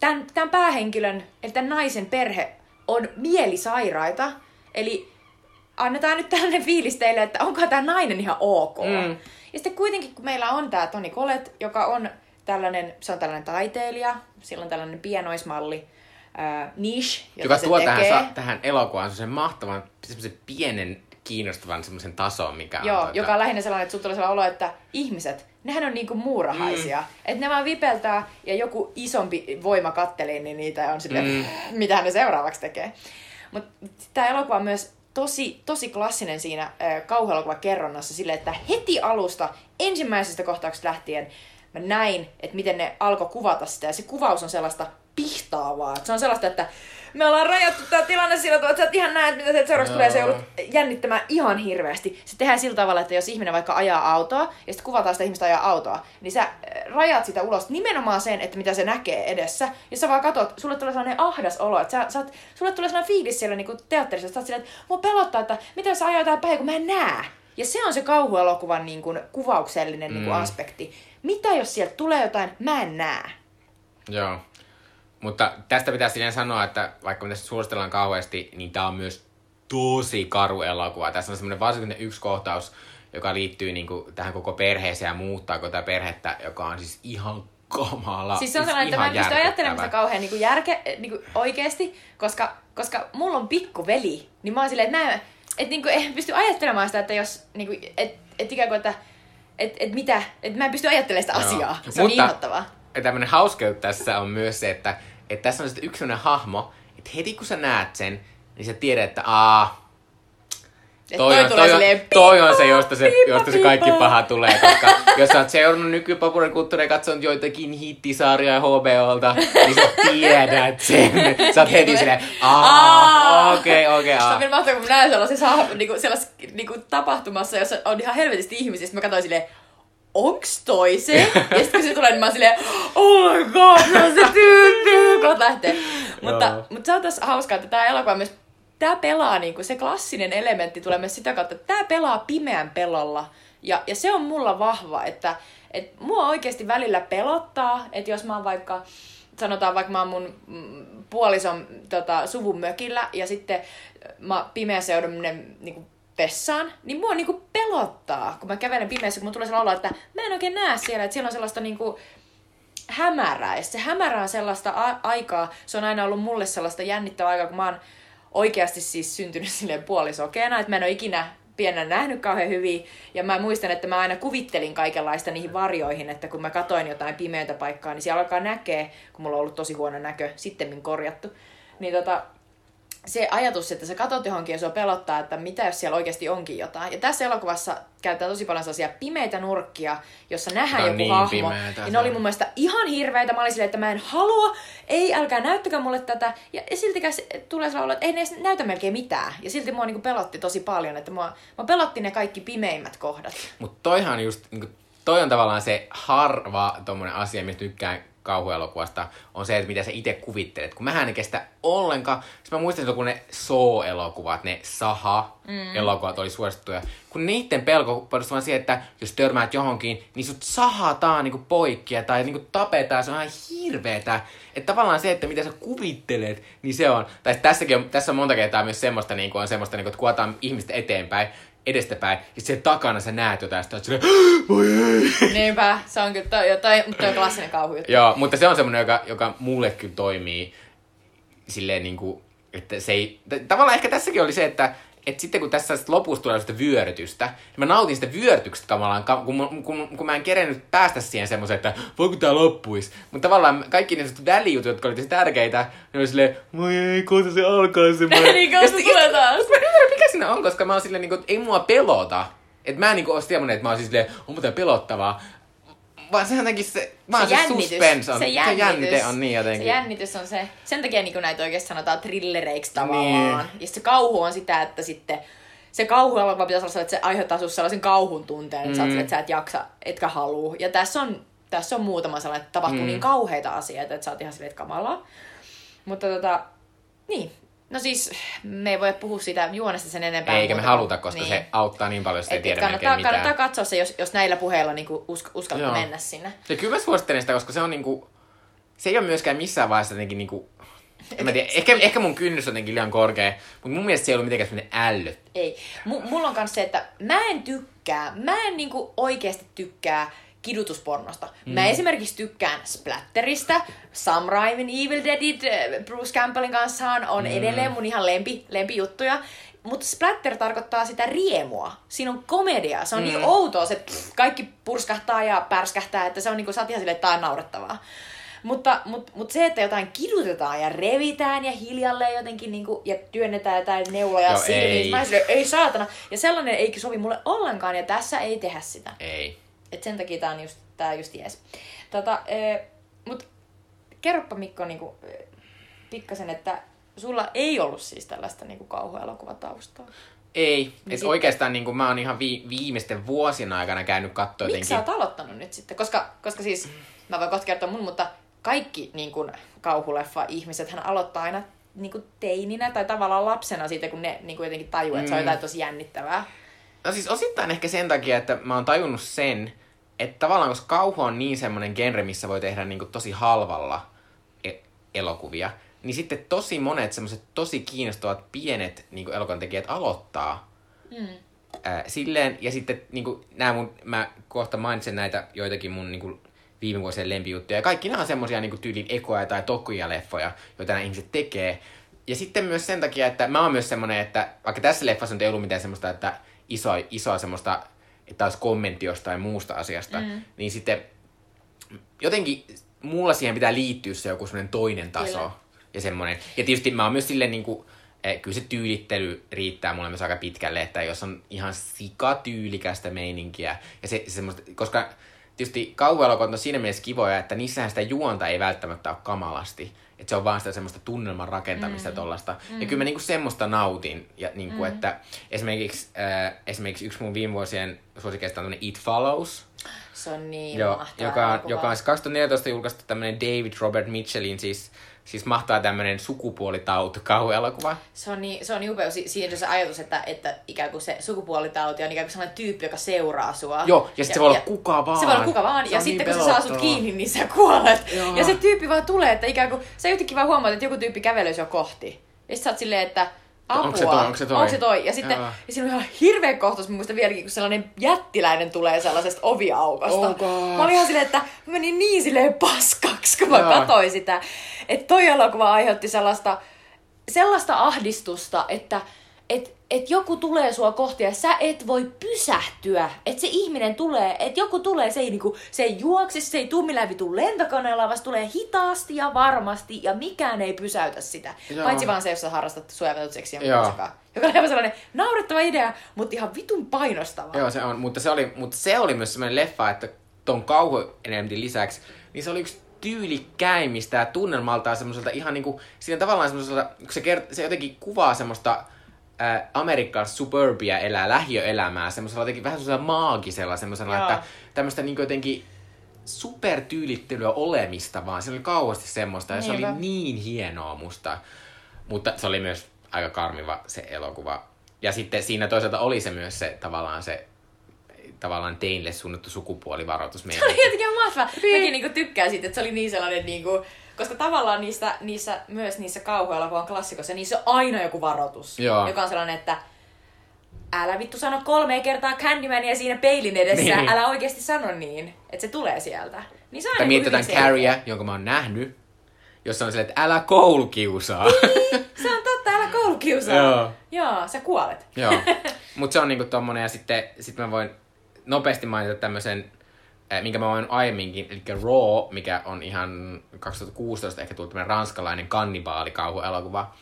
tämän, tämän päähenkilön, eli tämän naisen perhe on mielisairaita, eli annetaan nyt tällainen fiilis teille, että onko tämä nainen ihan ok. Mm. Ja sitten kuitenkin, kun meillä on tämä Toni Kolet, joka on tällainen, se on tällainen taiteilija, sillä on tällainen pienoismalli, äh, niche, jota joka se tuo tekee. tähän, tähän elokuvaan sen mahtavan, semmoisen pienen kiinnostavan semmoisen tason, mikä Joo, on... Tuota... joka on lähinnä sellainen, että tulee sellainen olo, että ihmiset, nehän on niinku muurahaisia. Mm. Että ne vaan vipeltää ja joku isompi voima kattelee, niin niitä on sitten, mm. mitä ne seuraavaksi tekee. Mutta tämä elokuva on myös tosi, tosi klassinen siinä äh, kauhuelokuvan kerronnassa sille, että heti alusta, ensimmäisestä kohtauksesta lähtien, mä näin, että miten ne alkoi kuvata sitä. Ja se kuvaus on sellaista pihtaavaa. Se on sellaista, että me ollaan rajattu tämä tilanne sillä tavalla, että sä et ihan näet, mitä se seuraavaksi tulee. Se joudut jännittämään ihan hirveästi. Se tehdään sillä tavalla, että jos ihminen vaikka ajaa autoa, ja sitten kuvataan sitä ihmistä ajaa autoa, niin sä rajat sitä ulos nimenomaan sen, että mitä se näkee edessä. Ja sä vaan katsot, sulle tulee sellainen ahdas olo, että sä, sä oot, sulle tulee sellainen fiilis siellä niin teatterissa, että sä oot silleen, että mua pelottaa, että mitä sä ajaa jotain päin, kun mä en näe. Ja se on se kauhuelokuvan niin kuin, kuvauksellinen niin kuin, mm. aspekti. Mitä jos sieltä tulee jotain, mä en näe. Joo. Mutta tästä pitää silleen sanoa, että vaikka me tässä suositellaan kauheasti, niin tämä on myös tosi karu elokuva. Tässä on semmoinen varsinkin yksi kohtaus, joka liittyy niinku tähän koko perheeseen ja muuttaako tätä perhettä, joka on siis ihan kamala. Siis se on sellainen, että mä en pysty ajattelemaan sitä kauhean niin kuin järke, niin kuin oikeasti, koska, koska mulla on pikkuveli, niin mä oon silleen, että, näin, että niin kuin, en pysty ajattelemaan sitä, että jos, niin kuin, et, et ikään kuin, että että et mitä, että mä en pysty ajattelemaan sitä Joo. asiaa. Se on Mutta- inhottavaa. Ja tämmönen hauska juttu tässä on myös se, että, että tässä on sitten yksi sellainen hahmo, että heti kun sä näet sen, niin sä tiedät, että aa, toi, toi on, toi, on, toi on se, josta se, piippa, josta se kaikki piippa. paha tulee. Koska jos sä oot seurannut nykypopulaarikulttuuria ja katsonut joitakin hittisarjoja HBOlta, niin sä tiedät sen. Sä oot heti silleen, aa, Aa. okei, okei, Se on vielä mahtavaa, kun mä näen sellaisessa, niinku, sellaisessa niinku, tapahtumassa, jossa on ihan helvetisti ihmisiä, sit mä katsoin silleen, onks toi se? Ja sitten kun se tulee, niin mä oon silleen, oh my god, se on se tyyppi, kohta lähtee. Mutta, mutta se on tässä hauskaa, että tämä elokuva myös, tämä pelaa, niinku, se klassinen elementti tulee myös sitä kautta, että tämä pelaa pimeän pelolla. Ja, ja se on mulla vahva, että et mua oikeasti välillä pelottaa, että jos mä oon vaikka, sanotaan vaikka mä oon mun mm, puolison tota, suvun mökillä ja sitten mä pimeässä joudun niinku vessaan, niin mua niinku pelottaa, kun mä kävelen pimeässä, kun mun tulee sellainen olo, että mä en oikein näe siellä, että siellä on sellaista niinku hämärää. Ja se hämärä on sellaista a- aikaa, se on aina ollut mulle sellaista jännittävää aikaa, kun mä oon oikeasti siis syntynyt <laughs> silleen puolisokeena, että mä en ole ikinä pienenä nähnyt kauhean hyvin. Ja mä muistan, että mä aina kuvittelin kaikenlaista niihin varjoihin, että kun mä katoin jotain pimeätä paikkaa, niin siellä alkaa näkee, kun mulla on ollut tosi huono näkö, sitten korjattu. Niin tota, se ajatus, että sä katot johonkin ja sua pelottaa, että mitä jos siellä oikeasti onkin jotain. Ja tässä elokuvassa käytetään tosi paljon sellaisia pimeitä nurkkia, jossa nähdään Ne on joku niin hahmo. pimeätä, ja ne oli mun mielestä ihan hirveitä. Mä olin silleen, että mä en halua, ei älkää näyttäkää mulle tätä. Ja, siltikään se tulee sellainen että ei ne edes näytä melkein mitään. Ja silti mua niinku pelotti tosi paljon, että mua, mua pelotti ne kaikki pimeimmät kohdat. Mutta toihan just, niinku, toi on tavallaan se harva tommonen asia, mistä tykkään kauhuelokuvasta, on se, että mitä sä itse kuvittelet. Kun mähän en kestä ollenkaan. Siis mä muistan kun ne Saw-elokuvat, ne Saha-elokuvat oli suosittuja. Kun niiden pelko perustuu vaan siihen, että jos törmäät johonkin, niin sut sahataan niinku poikki tai niinku tapetaan. Se on ihan hirveetä. Että tavallaan se, että mitä sä kuvittelet, niin se on. Tai tässäkin on, tässä on monta kertaa myös semmoista, niinku on semmoista, niinku, että kuvataan ihmistä eteenpäin, edestäpäin, ja sitten takana sä näet jotain, ja sit oot silleen, <gasps> voi ei. Niinpä, se on kyllä, toi, toi, mutta toi on klassinen kauhujuttu. Joo, mutta se on semmoinen, joka, joka mulle kyllä toimii silleen niinku, että se ei... Tavallaan ehkä tässäkin oli se, että että sitten kun tässä sit lopussa tulee sitä vyörytystä, niin mä nautin sitä vyörytyksestä kamalaan, ka- kun, kun, kun, mä en kerennyt päästä siihen semmoiseen, että voiko tää loppuisi. Mutta tavallaan kaikki ne välijutut, jotka oli tosi tärkeitä, ne oli silleen, voi ei, kohta se alkaa semmoinen. <laughs> niin kauan se tulee taas. Mä en ymmärrä, mikä siinä on, koska mä oon silleen, niinku, että ei mua pelota. Että mä en niinku oo semmonen, että mä oon siis silleen, onko tää pelottavaa. Vaan se jotenkin se, vaan se, se suspense on, se se, jännitys, jännite on niin jotenkin. Se jännitys on se. Sen takia niin näitä oikeasti sanotaan thrillereiksi tavallaan. Niin. Ja se kauhu on sitä, että sitten se kauhu elokuva pitäisi olla että se aiheuttaa sinussa sellaisen kauhun tunteen, että, mm. sä, että sä et jaksa, etkä halua. Ja tässä on, tässä on muutama sellainen, että tapahtuu mm. niin kauheita asioita, että sä oot ihan silleen, että kamalaa. Mutta tota, niin. No siis, me ei voi puhua siitä juonesta sen enempää. Eikä me muuta. haluta, koska Niin. se auttaa niin paljon, jos ei tiedä kannattaa, mitään. kannattaa katsoa se, jos, jos näillä puheilla niin usk, uskaltaa mennä sinne. Ja kyllä mä suosittelen sitä, koska se on niinku... Se ei ole myöskään missään vaiheessa jotenkin niinku... En mä tiedä, ehkä, ehkä mun kynnys on jotenkin liian korkea, mutta mun mielestä se ei ollut mitenkään semmoinen ällö. Ei. M- mulla on myös se, että mä en tykkää, mä en niinku oikeasti tykkää kidutuspornosta. Mm. Mä esimerkiksi tykkään Splatterista, Sam Raimin Evil Deadit, äh, Bruce Campbellin kanssa on mm. edelleen mun ihan lempi, lempijuttuja. Mutta splatter tarkoittaa sitä riemua. Siinä on komedia. Se on mm. niin outoa, se pff, kaikki purskahtaa ja pärskähtää, että se on niinku, sä oot ihan silleen, että naurettavaa. Mutta mut, mut se, että jotain kidutetaan ja revitään ja hiljalleen jotenkin niinku, ja työnnetään jotain neuloja Joo, silmiin, ei. mä ei saatana. Ja sellainen ei sovi mulle ollenkaan, ja tässä ei tehdä sitä. Ei. Et sen takia tää on just, tää just jees. Tota, e, mut kerropa Mikko niinku, pikkasen, että sulla ei ollut siis tällaista niinku kauhuelokuvataustaa. Ei. Et sitten- oikeastaan niin mä oon ihan vi- viimeisten vuosien aikana käynyt katsoa Miksi jotenkin... sä oot aloittanut nyt sitten? Koska, koska siis, mä voin kohta kertoa mun, mutta kaikki niin kuin, kauhuleffa-ihmiset hän aloittaa aina niin kuin teininä tai tavallaan lapsena siitä, kun ne niin kuin jotenkin tajuu, että se on Mm. jotain tosi jännittävää. No siis osittain ehkä sen takia, että mä oon tajunnut sen, että tavallaan koska kauhu on niin semmoinen genre, missä voi tehdä niin tosi halvalla e- elokuvia, niin sitten tosi monet semmoiset tosi kiinnostavat pienet niin elokuvan tekijät aloittaa Mm. ää, silleen, ja sitten niin kuin, nämä mun, mä kohta mainitsen näitä joitakin mun niin kuin, viime vuosien lempijuttuja, ja kaikki nämä on semmosia niin tyylin ekoja tai tokuja leffoja, joita nämä ihmiset tekee. Ja sitten myös sen takia, että mä oon myös semmonen, että vaikka tässä leffassa nyt ei ollut mitään semmoista, että iso, isoa semmoista että olisi kommentti jostain muusta asiasta, mm. niin sitten jotenkin mulla siihen pitää liittyä se joku semmoinen toinen taso. Kyllä. Ja semmoinen. Ja tietysti mä oon myös silleen niin kuin, eh, kyllä se tyylittely riittää mulle myös aika pitkälle, että jos on ihan sikatyylikästä meininkiä, ja se, se semmoista, koska tietysti kauhuelokuvat on siinä mielessä kivoja, että niissähän sitä juonta ei välttämättä ole kamalasti. Että se on vaan sitä semmoista tunnelman rakentamista mm. tollasta. Mm. Ja kyllä mä niinku semmoista nautin. Ja niinku, mm. että esimerkiksi, äh, esimerkiksi yksi mun viime vuosien suosikeista on It Follows. Se on niin Joo, mahtava joka, elokuva. joka on siis 2014 julkaistu tämmöinen David Robert Mitchellin siis, siis mahtaa tämmöinen sukupuolitauti kauhuelokuva. Se on niin, se on niin upea si- siinä se ajatus, että, että ikään kuin se sukupuolitauti on ikään kuin sellainen tyyppi, joka seuraa sua. Joo, ja sit se voi olla kuka vaan. Se voi olla kuka vaan, Se ja on sitten niin kun se saa sut kiinni, niin sä kuolet. Joo. Ja se tyyppi vaan tulee, että ikään kuin, sä yhtäkkiä vaan huomaat, että joku tyyppi kävelee sua kohti. Ja sit sä oot silleen, että apua. Onko se toi, onko se toi? Onko se toi? Ja sitten ja siinä on ihan hirveä kohtaus, mä muistan vieläkin, kun sellainen jättiläinen tulee sellaisesta oviaukosta. Oh gosh. mä olin ihan silleen, että mä menin niin silleen paskaksi, kun mä katsoin sitä. Että toi elokuva aiheutti sellaista, sellaista ahdistusta, että et, et joku tulee sua kohti ja sä et voi pysähtyä. Että se ihminen tulee, että joku tulee, se ei, niinku, se ei juokse, se ei tuu millään vitun lentokoneella, vaan se tulee hitaasti ja varmasti ja mikään ei pysäytä sitä. Joo. Paitsi vaan se, jos sä harrastat suojavetut seksiä. Joka on aivan sellainen naurettava idea, mutta ihan vitun painostava. Joo, se on, mutta se oli, mutta se oli myös semmoinen leffa, että ton kauhuelementin lisäksi, niin se oli yksi tyylikkäimmistä ja tunnelmaltaan semmoiselta ihan niinku, siinä tavallaan semmoiselta, kun se, kert, se jotenkin kuvaa semmoista ää, amerikkalaista suburbia elää, lähiöelämää, semmoisella jotenkin vähän semmoisella maagisella, semmoisella, Joo. että tämmöistä niinku jotenkin supertyylittelyä olemista vaan. Se oli kauheasti semmoista ja se oli niin hienoa musta. Mutta se oli myös aika karmiva se elokuva. Ja sitten siinä toisaalta oli se myös se tavallaan se tavallaan teille suunnattu sukupuolivaroitus Se oli meille. jotenkin mahtavaa. Mäkin niinku tykkään siitä, että se oli niin sellainen niinku, koska tavallaan niissä, niissä myös niissä kauhuelokuvan klassikoissa, niissä on aina joku varoitus. Joo. Joka on sellainen, että älä vittu sano kolme kertaa Candymania siinä peilin edessä, Niin. älä oikeasti sano niin, että se tulee sieltä. Niin se on Tai mietitään. Carrie, jonka mä oon nähnyt, jossa on silleen, että älä koulukiusaa. Se on totta, älä koulukiusaa. Joo. Joo, sä kuolet. Joo. <laughs> Mutta se on niinku tommonen, ja sitten sit mä voin nopeasti mainita tämmöisen, eh, minkä mä voin aiemminkin, eli Raw, mikä on ihan 2016 ehkä tullut tämmönen ranskalainen kannibaalikauhuelokuva.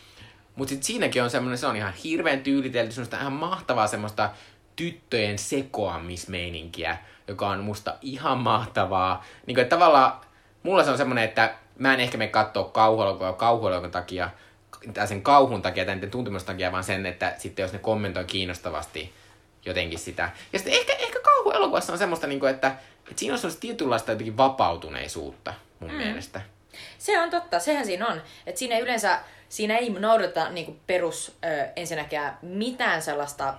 Mutta sitten siinäkin on semmoinen, se on ihan hirveän tyylitelty, semmoista ihan mahtavaa semmoista tyttöjen sekoamismeininkiä, joka on musta ihan mahtavaa. Niin kuin, tavallaan mulla se on semmoinen, että mä en ehkä mene katsoa kauhuelokuvaa kauhuelokuvan takia, tai sen kauhun takia tai niiden tuntemusten takia, vaan sen, että sitten jos ne kommentoi kiinnostavasti jotenkin sitä. Ja sitten ehkä, ehkä kauhuelokuvassa on semmoista, niin kuin, että, että siinä on semmoista tietynlaista jotenkin vapautuneisuutta mun mm. mielestä. Se on totta, sehän siinä on. Että siinä ei yleensä, siinä ei noudata niinku perus ö, ensinnäkään mitään sellaista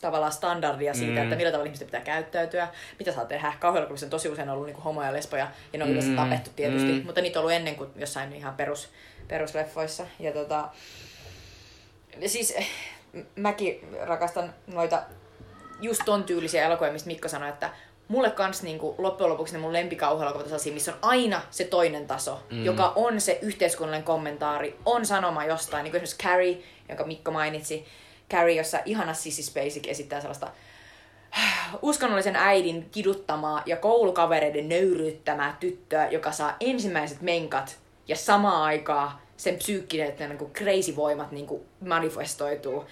tavallaan standardia siitä, Mm. että millä tavalla ihmisten pitää käyttäytyä, mitä saa tehdä. Kauhuelokuvissa on tosi usein ollut niinku homoja ja lesboja, ja ne on yleensä Mm, tapettu tietysti, mm. mutta niitä on ollut ennen kuin jossain ihan perus, perusleffoissa. Ja tota, siis mäkin rakastan noita just ton tyylisiä elokuvia, mistä Mikko sanoi, että mulle kans niinku, loppujen lopuksi ne mun lempikauhuelokuvat on sellaisia, missä on aina se toinen taso, mm. joka on se yhteiskunnallinen kommentaari, on sanoma jostain, niin kuin esimerkiksi Carrie, jonka Mikko mainitsi, Carrie, jossa ihana Sissy Spacek esittää sellaista uskonnollisen äidin kiduttamaa ja koulukavereiden nöyryyttämää tyttöä, joka saa ensimmäiset menkat ja samaan aikaan sen psyykkinen että niin kuin crazy voimat niin kuin manifestoituu.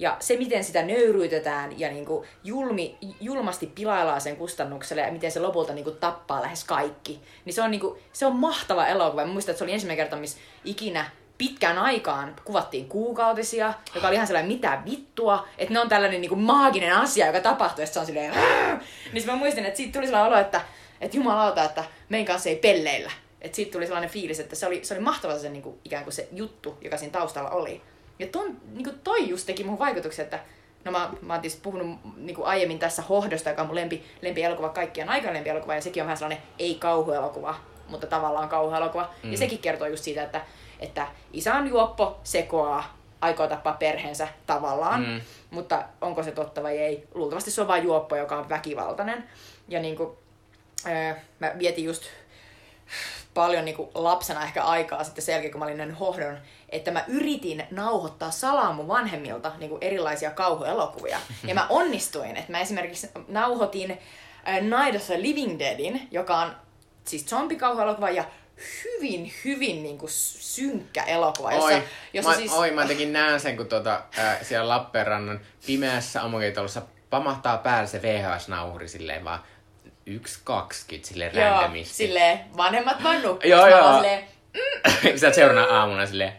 Ja se, miten sitä nöyryytetään ja niin kuin julmi, julmasti pilaillaan sen kustannukselle ja miten se lopulta niin kuin tappaa lähes kaikki, niin se on, niin kuin, se on mahtava elokuva. Mä muistan, että se oli ensimmäinen kerta, missä ikinä pitkään aikaan kuvattiin kuukautisia, joka oli ihan sellainen mitä vittua, että ne on tällainen niin kuin maaginen asia, joka tapahtuu, sit se on silleen, niin mä muistin, että siitä tuli sellainen olo, että, että jumalauta, että meidän kanssa ei pelleillä. Että siitä tuli sellainen fiilis, että se oli, se oli mahtava se niin kuin, ikään kuin se juttu, joka siinä taustalla oli. Ja ton, niin kuin toi just teki mun vaikutuksen, että No mä, mä oon tietysti puhunut niin kuin aiemmin tässä Hohdosta, joka on mun lempi, lempielokuva, kaikkien aikojen lempielokuva, ja sekin on vähän sellainen ei-kauhuelokuva, mutta tavallaan kauhuelokuva. Mm. Ja sekin kertoo just siitä, että, että isä on juoppo, sekoaa, aikoo tappaa perheensä tavallaan, Mm. mutta onko se totta vai ei? Luultavasti se on vain juoppo, joka on väkivaltainen. Ja niin kuin, öö, mä vietin just paljon niin kuin lapsena ehkä aikaa sitten sen jälkeen, kun mä olin Hohdon että mä yritin nauhoittaa salaa mun vanhemmilta niin kuin erilaisia kauhuelokuvia. Ja mä onnistuin, että mä esimerkiksi nauhoitin äh, Night of the Living Deadin, joka on siis zombikauhuelokuva ja hyvin, hyvin niin kuin synkkä elokuva, jossa, oi, jossa mä, siis... oi, mä jotenkin näen sen, kun tuota, äh, siellä Lappeenrannan pimeässä aamukeitolossa pamahtaa päälle se VHS-nauhuri silleen vaan yksi, kaksikymmentä silleen Joo, randomisti. silleen vanhemmat vaan nukkuu. Joo, joo. silleen, <laughs> Sä seuraavana aamuna silleen,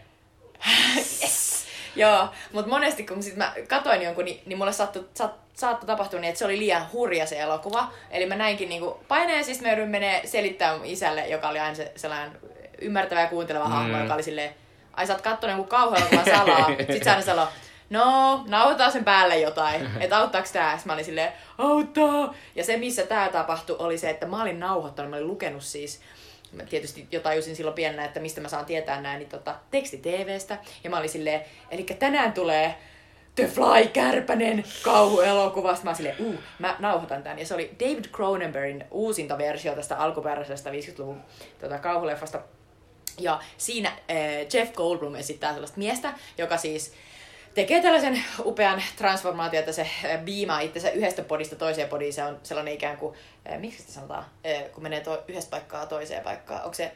yes. Joo, mutta monesti kun sit mä katoin jonkun, niin, niin mulle saattoi, saat, saattoi tapahtua niin, että se oli liian hurja se elokuva. Eli mä näinkin niinku paineen ja siis mä joudun menee selittää mun isälle, joka oli aina se, sellainen ymmärtävä ja kuunteleva mm. hahmo, joka oli silleen, ai sä oot kattonut jonkun kauhuelokuvan salaa. <laughs> Sitten sä aina sanoo, no, nauhoitetaan sen päälle jotain, että auttaako tää? Sitten mä olin silleen, auttaa! Ja se, missä tää tapahtui, oli se, että mä olin nauhoittanut, mä olin lukenut siis mä tietysti jo tajusin silloin pienenä, että mistä mä saan tietää näin, niin tota, teksti TVstä. Ja mä olin silleen, eli tänään tulee The Fly Kärpänen kauhuelokuva. Sitten mä olin silleen, uh, mä nauhoitan tämän. Ja se oli David Cronenbergin uusinta versio tästä alkuperäisestä 50-luvun tota, kauhuleffasta. Ja siinä äh, Jeff Goldblum esittää sellaista miestä, joka siis tekee tällaisen upean transformaation, että se biimaa itsensä yhdestä podista toiseen podiin. Se on sellainen ikään kuin, miksi sitä sanotaan, kun menee to- yhdestä paikkaa toiseen paikkaan. Onko se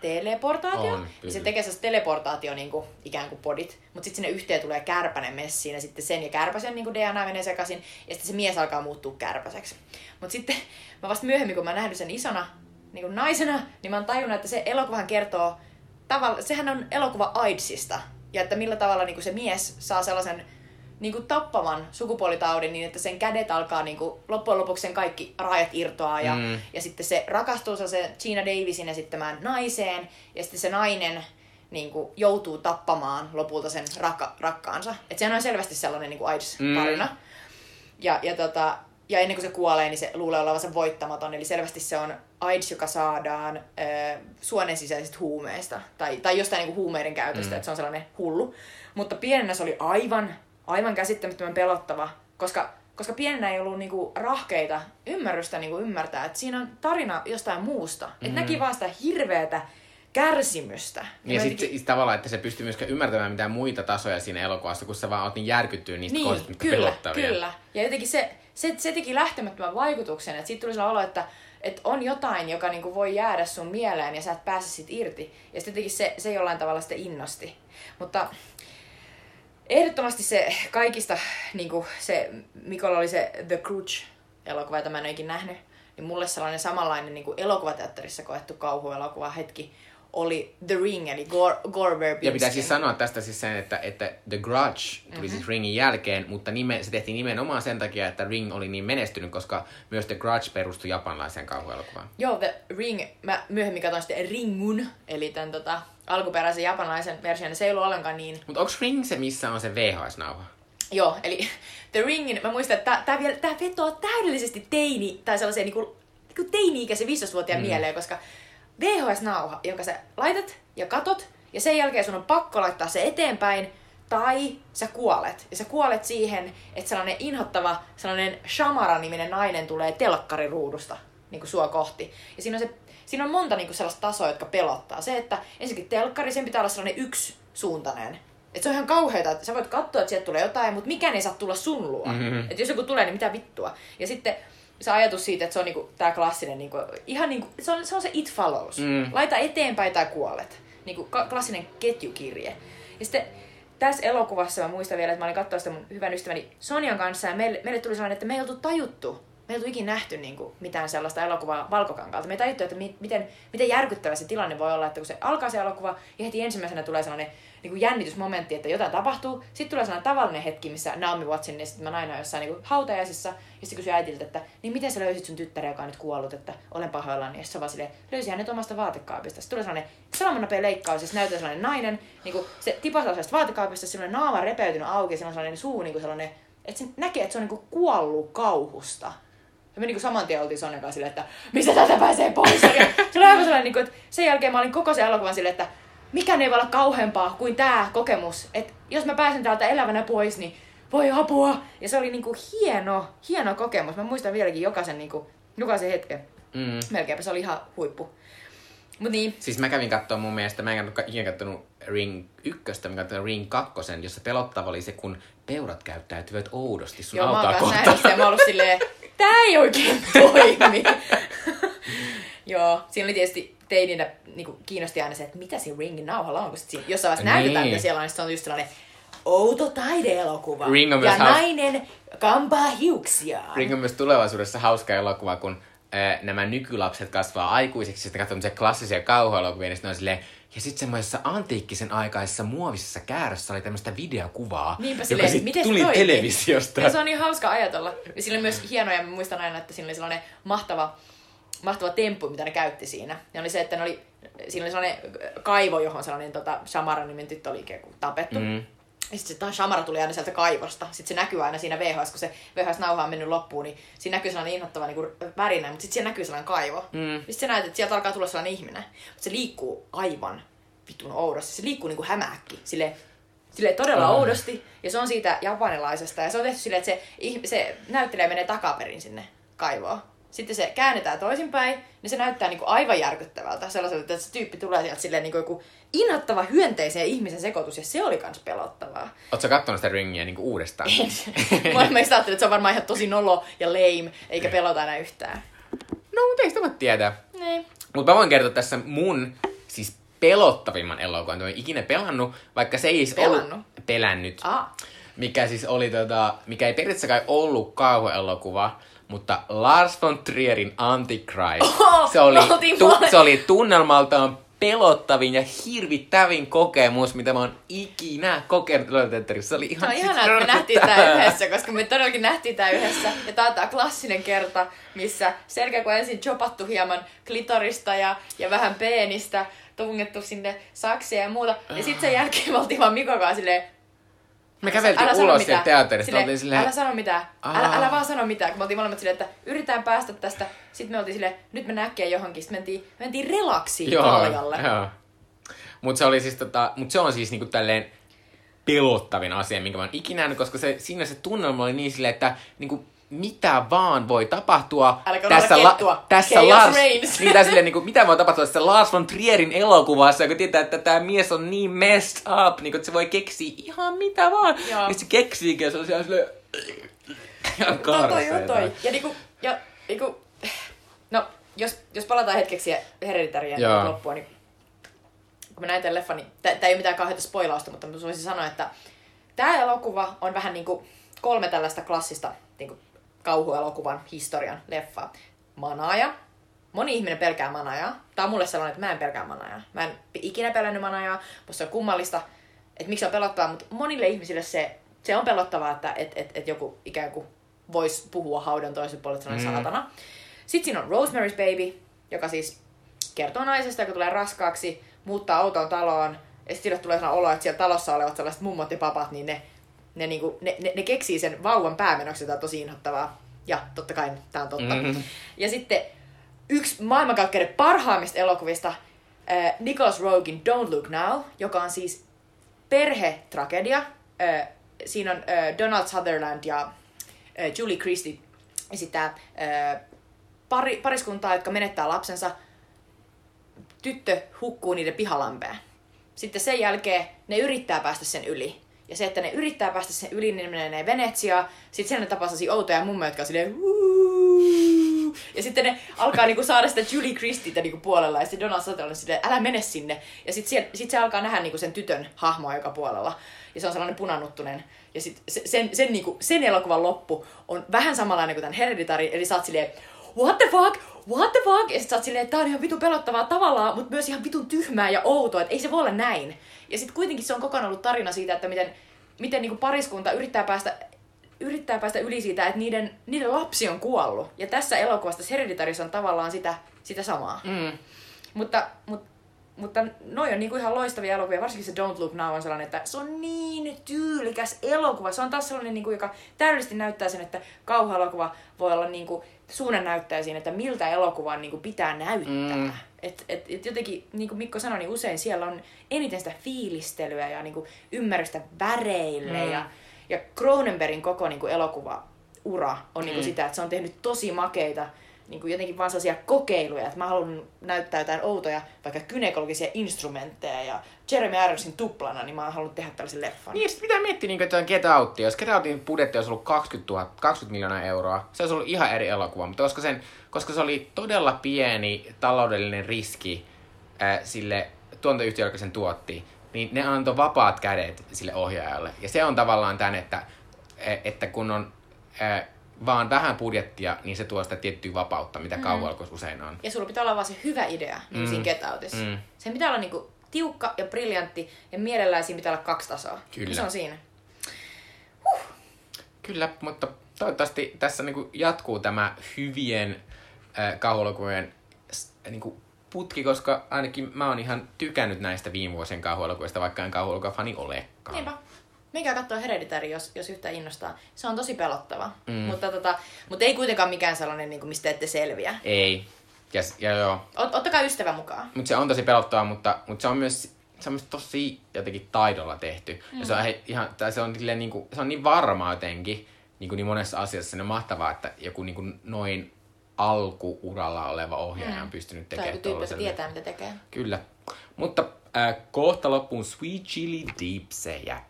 teleportaatio? On, ja kyllä. se tekee sellaista teleportaatio niin kuin, ikään kuin podit. Mutta sitten sinne yhteen tulee kärpänen messiin ja sitten sen ja kärpäsen niin kuin DNA menee sekaisin. Ja sitten se mies alkaa muuttua kärpäseksi. Mutta sitten <laughs> mä vasta myöhemmin, kun mä oon nähnyt sen isona niin kuin naisena, niin mä oon tajunnut, että se elokuvahan kertoo, tavalla, sehän on elokuva AIDSista. Ja että millä tavalla niin kuin se mies saa sellaisen niin kuin tappavan sukupuolitaudin niin, että sen kädet alkaa niin kuin, loppujen lopuksi sen kaikki rajat irtoaa ja, Mm. ja sitten se rakastuu se Gina Davisin esittämään naiseen ja sitten se nainen niin kuin, joutuu tappamaan lopulta sen rakka, rakkaansa. Että sehän on selvästi sellainen niin kuin AIDS-tarina. Mm. Ja, ja, tota, ja ennen kuin se kuolee, niin se luulee olevansa voittamaton. Eli selvästi se on AIDS, joka saadaan äh, suonen sisäisistä huumeista. Tai, tai jostain niin kuin huumeiden käytöstä, Mm. että se on sellainen hullu. Mutta pienenä se oli aivan, aivan käsittämättömän pelottava, koska, koska pienenä ei ollut niinku rahkeita ymmärrystä niinku ymmärtää, että siinä on tarina jostain muusta. Mm. Että näki vaan sitä hirveätä kärsimystä. Ja mä sitten jotenkin- tavallaan, että se pystyy myöskään ymmärtämään mitään muita tasoja siinä elokuvassa, kun sä vaan oot niin järkyttynyt niistä niin, kohdista, mitkä kyllä, pelottavia. kyllä. Ja jotenkin se, se, se teki lähtemättömän vaikutuksen, että siitä tuli sellainen olo, että, että on jotain, joka niinku voi jäädä sun mieleen ja sä et pääse siitä irti. Ja sitten se, se jollain tavalla sitä innosti. Mutta ehdottomasti se kaikista, niin kuin se, Mikolla oli se The Crutch-elokuva, jota mä en ole ikinä nähnyt, niin mulle sellainen samanlainen niin kuin elokuvateatterissa koettu kauhuelokuva hetki oli The Ring, eli Gore, Gore Verbinski. Ja pitää siis sanoa tästä siis sen, että, että The Grudge tuli Mhm. mm-hmm. siis Ringin jälkeen, mutta nime, se tehtiin nimenomaan sen takia, että Ring oli niin menestynyt, koska myös The Grudge perustui japanlaiseen kauhuelokuvaan. Joo, The Ring, mä myöhemmin katsoin sitten Ringun, eli tämän tota, alkuperäisen japanilaisen version, se ei ollut ollenkaan niin Mutta onko Ring se, missä on se VHS-nauha? Joo, eli <laughs> The Ringin, mä muistan, että tämä tää vetoaa täydellisesti teini, tai sellaiseen niinku, niinku teini-ikäisen 15-vuotiaan mm. mieleen, koska VHS-nauha, jonka sä laitat ja katot, ja sen jälkeen sun on pakko laittaa se eteenpäin, tai sä kuolet. Ja sä kuolet siihen, että sellainen inhottava, sellainen Shamara-niminen nainen tulee telkkariruudusta niin kuin sua kohti. Ja siinä on, se, siinä on monta niin kuin sellaista tasoa, jotka pelottaa. Se, että ensinnäkin telkkari, sen pitää olla sellainen yksisuuntainen. Et se on ihan kauheeta, että sä voit katsoa, että sieltä tulee jotain, mutta mikään ei saa tulla sun luo. Mhm. Mm-hmm. Että jos joku tulee, niin mitä vittua. Ja sitten se ajatus siitä, että se on niinku, tää klassinen, niinku, ihan niinku, se, on, se on se it follows. Mm. Laita eteenpäin tai kuolet. Niinku klassinen ketjukirje. Ja sitten tässä elokuvassa mä muistan vielä, että mä olin katsoa sitä mun hyvän ystäväni Sonjan kanssa, ja meille, meille tuli sellainen, että me ei oltu tajuttu, me ei oltu ikinä nähty niin kuin, mitään sellaista elokuvaa valkokankaalta. Me ei tajuttu, että mi- miten, miten järkyttävä se tilanne voi olla, että kun se alkaa se elokuva, ja heti ensimmäisenä tulee sellainen niin kuin jännitysmomentti, että jotain tapahtuu. Sitten tulee sellainen tavallinen hetki, missä Naomi Wattsin ja sitten mä on jossain niin kuin hautajaisissa, ja sitten kysyy äitiltä, että niin miten sä löysit sun tyttären, joka on nyt kuollut, että olen pahoillani. Ja se vaan silleen, löysi hänet omasta vaatekaapista. Sitten tulee sellainen salamanopea leikkaus, ja näyttää sellainen nainen, niin kuin se tipahtaa sellaista vaatekaapista, on naama repeytynyt auki, ja sellainen suu, niin kuin sellainen, että se näkee, että se on niin kuin kuollut kauhusta. Ja me niinku saman tien oltiin Sonjan kanssa silleen, että mistä täältä pääsee pois? Ja se oli aivan sellainen, niinku, että sen jälkeen mä olin koko sen elokuvan silleen, että mikään ei voi olla kauheampaa kuin tämä kokemus. Että jos mä pääsen täältä elävänä pois, niin voi apua. Ja se oli niinku hieno, hieno kokemus. Mä muistan vieläkin jokaisen, niinku, jokaisen hetken. Mm. Melkeinpä se oli ihan huippu. Mut niin. Siis mä kävin katsoa mun mielestä, mä en ikinä kattonut Ring 1, mä katsoin Ring 2, jossa pelottava oli se, kun peurat käyttäytyvät oudosti sun Joo, mä oon autoa kanssa kohtaan. nähnyt ja mä oon ollut silleen, tää ei oikein toimi. <laughs> Joo, siinä oli tietysti teininä niin kiinnosti aina se, että mitä siinä ringin nauhalla on, kun sit siinä jossain vaiheessa Niin. näytetään, mitä siellä on, niin se on just sellainen outo taideelokuva. Ring on ja haus- nainen kampaa hiuksia. Ring on myös tulevaisuudessa hauska elokuva, kun äh, nämä nykylapset kasvaa aikuisiksi, sitten katsoo klassisia kauhuelokuvia, niin sitten on silleen, ja sitten semmoisessa antiikkisen aikaisessa muovisessa käärössä oli tämmöistä videokuvaa, Niinpä joka silleen, miten se tuli toimi? televisiosta. Ja se on niin hauska ajatella. Ja siinä oli myös hienoja, mä muistan aina, että siinä oli sellainen mahtava, mahtava temppu, mitä ne käytti siinä. Ja oli se, että ne oli, siinä oli sellainen kaivo, johon sellainen tota, Shamara-nimen tyttö oli ikään kuin tapettu. Mm. Ja sitten se Shamara tuli aina sieltä kaivosta. Sitten se näkyy aina siinä VHS, kun se VHS-nauha on mennyt loppuun, niin siinä näkyy sellainen inhottava niin värinä, mutta sitten siellä näkyy sellainen kaivo. Mm. Sitten sä näet, että sieltä alkaa tulla sellainen ihminen. Mutta se liikkuu aivan vitun oudosti. Se liikkuu niin kuin hämähäkki. Sille, sille todella Ah. oudosti. Ja se on siitä japanilaisesta. Ja se on tehty silleen, että se, se näyttelijä menee takaperin sinne kaivoon. Sitten se käännetään toisinpäin, niin se näyttää niin kuin aivan järkyttävältä. Sellaiselta, että se tyyppi tulee sieltä silleen niin kuin joku inhottava hyönteisen ja ihmisen sekoitus. Ja se oli kans pelottavaa. Ootko kattonut sitä ringiä niinku uudestaan? <laughs> Mä ajattelin, että se on varmaan ihan tosi nolo ja lame, eikä pelota enää yhtään. No, mutta ei sitä voi tietää. Niin. Mutta mä voin kertoa tässä mun siis pelottavimman elokuvan, olen ikinä pelannut, vaikka se ei siis Pelannut? ollut pelännyt. Ah. Mikä siis oli tota, mikä ei periaatteessa kai ollut kauhuelokuva, mutta Lars von Trierin Antichrist. Oho, se, oli, tu, se oli tunnelmaltaan pelottavin ja hirvittävin kokemus, mitä mä oon ikinä kokenut elokuvateatterissa. Se oli Se ihan on ihanaa, että me nähtiin tää yhdessä, koska me todellakin nähtiin tää yhdessä. Ja tää on tää klassinen kerta, missä selkä kun ensin chopattu hieman klitorista ja, ja vähän peenistä, tungettu sinne saksia ja muuta. Ja sitten sen jälkeen me oltiin vaan Mikon kanssa silleen, Me käveltiin älä ulos sieltä teatterista, Silleen, oltiin silleen, Älä sano mitään. Älä, Aa. älä vaan sano mitään. Kun me oltiin molemmat silleen, että yritetään päästä tästä. Sitten me oltiin silleen, nyt me näkee johonkin. Sitten mentiin, mentiin relaksiin kaljalle. Joo. Mutta se, oli siis tota, mut se on siis niinku tälleen pelottavin asia, minkä mä oon ikinä nähnyt, koska se, siinä se tunnelma oli niin silleen, että niinku, mitä vaan voi tapahtua Älkää tässä, kettua. tässä Chaos Lars, reigns. niin, tässä silleen, <laughs> niinku, mitä voi tapahtua tässä Lars von Trierin elokuvassa, joka tietää, että tämä mies on niin messed up, niinku, että se voi keksiä ihan mitä vaan. Joo. Ja se keksiikin, ja se on siellä silleen, ihan Toi, toi. Ja niinku, ja niinku, no, jos, jos palataan hetkeksi Hereditarien Joo. loppuun, niin kun mä näin tämän leffan, niin tämä ei ole mitään kauheata spoilausta, mutta mä voisin sanoa, että tämä elokuva on vähän niinku kolme tällaista klassista niinku kauhuelokuvan historian leffaa. Manaaja. Moni ihminen pelkää manajaa. Tää on mulle sellainen, että mä en pelkää manajaa. Mä en ikinä pelännyt manajaa. Musta se on kummallista, että miksi se on pelottavaa, mutta monille ihmisille se, se on pelottavaa, että et, et, et joku ikään kuin voisi puhua haudan toisen puolelta sellainen Mm. saatana. Sitten siinä on Rosemary's Baby, joka siis kertoo naisesta, joka tulee raskaaksi, muuttaa autoon taloon, ja sitten sille tulee sellainen olo, että siellä talossa olevat sellaiset mummot ja papat, niin ne, ne, niinku, ne, ne, ne keksii sen vauvan päämenoksi, jota on tosi inhottavaa. Ja totta kai tämä on totta. Mhm. Ja sitten yksi maailmankaikkeuden parhaimmista elokuvista, äh, Nicholas Rogen Don't Look Now, joka on siis perhetragedia. Äh, siinä on äh, Donald Sutherland ja äh, Julie Christie esittää äh, pari, pariskuntaa, jotka menettää lapsensa. Tyttö hukkuu niiden pihalampeen. Sitten sen jälkeen ne yrittää päästä sen yli. Ja se, että ne yrittää päästä sen yli, niin ne menee Venetsiaan. Sitten siellä ne tapaa outoja mummoja, jotka on silleen. Ja sitten ne alkaa niinku saada sitä Julie Christietä niinku puolella. Ja sitten Donald Sutherland on silleen, älä mene sinne. Ja sitten sit se alkaa nähdä niinku sen tytön hahmoa joka puolella. Ja se on sellainen punanuttunen. Ja se, sen, sen, niinku, sen elokuvan loppu on vähän samanlainen kuin tämän Hereditary. Eli sä oot silleen, what the fuck, what the fuck? Ja sit sä oot silleen, että tää on ihan vitun pelottavaa tavallaan, mutta myös ihan vitun tyhmää ja outoa, että ei se voi olla näin. Ja sitten kuitenkin se on kokonaan ollut tarina siitä, että miten, miten niinku pariskunta yrittää päästä yrittää päästä yli siitä, että niiden, niiden lapsi on kuollut. Ja tässä elokuvassa tässä Hereditaryssa on tavallaan sitä, sitä samaa. Mm. Mutta, mutta, mutta noi on niinku ihan loistavia elokuvia, varsinkin se Don't Look Now on sellainen, että se on niin tyylikäs elokuva. Se on taas sellainen, niinku, joka täydellisesti näyttää sen, että kauhuelokuva voi olla niinku, suunnan näyttää siinä, että miltä elokuvan niinku, pitää näyttää. Mm. Et, et, et jotenkin, niin kuin Mikko sanoi, niin usein siellä on eniten sitä fiilistelyä ja niinku, ymmärrystä väreille. Mm. Ja, ja Cronenbergin koko niinku, elokuva ura on niinku, Mm. sitä, että se on tehnyt tosi makeita niin kuin jotenkin vaan sellaisia kokeiluja, että mä haluan näyttää jotain outoja, vaikka gynekologisia instrumentteja ja Jeremy Ironsin tuplana, niin mä oon halunnut tehdä tällaisen leffan. Niin, sitten pitää miettiä, niin, että on Get Out. Jos Get Outin budjetti olisi ollut 20, 000, 20 miljoonaa euroa, se olisi ollut ihan eri elokuva. Mutta koska, sen, koska se oli todella pieni taloudellinen riski äh, sille tuontoyhtiölle, joka sen tuotti, niin ne antoi vapaat kädet sille ohjaajalle. Ja se on tavallaan tämän, että, että kun on äh, vaan vähän budjettia, niin se tuo sitä tiettyä vapautta, mitä mm. kauhuelokuvassa usein on. Ja sulla pitää olla vaan se hyvä idea niin mm. siinä Get Outissa. Mm. Sen pitää olla niinku tiukka ja briljantti, ja mielellään siinä pitää olla kaksi tasoa. Kyllä. se on siinä. Huh. Kyllä, mutta toivottavasti tässä niinku jatkuu tämä hyvien äh, kauhuelokuvien niinku putki, koska ainakin mä oon ihan tykännyt näistä viime vuosien kauhuelokuvista, vaikka en kauhuelokuvani olekaan. Niinpä. Mikä katsoa Hereditary, jos, jos yhtään innostaa. Se on tosi pelottava. Mm. Mutta, tota, mutta ei kuitenkaan mikään sellainen, niin kuin, mistä ette selviä. Ei. Ja, ja joo. Ot, ottakaa ystävä mukaan. Mutta se on tosi pelottava, mutta, mutta se on myös se on myös tosi jotenkin taidolla tehty. Mm. Ja se on, he, ihan, tai se, on, niin kuin, se on niin varma jotenkin niin, kuin niin monessa asiassa. Se on mahtavaa, että joku niin kuin noin alkuuralla oleva ohjaaja mm. on pystynyt tekemään tuollaisen. tietää, mitä tekee. Kyllä. Mutta äh, kohta loppuun Sweet Chili Dipsejä.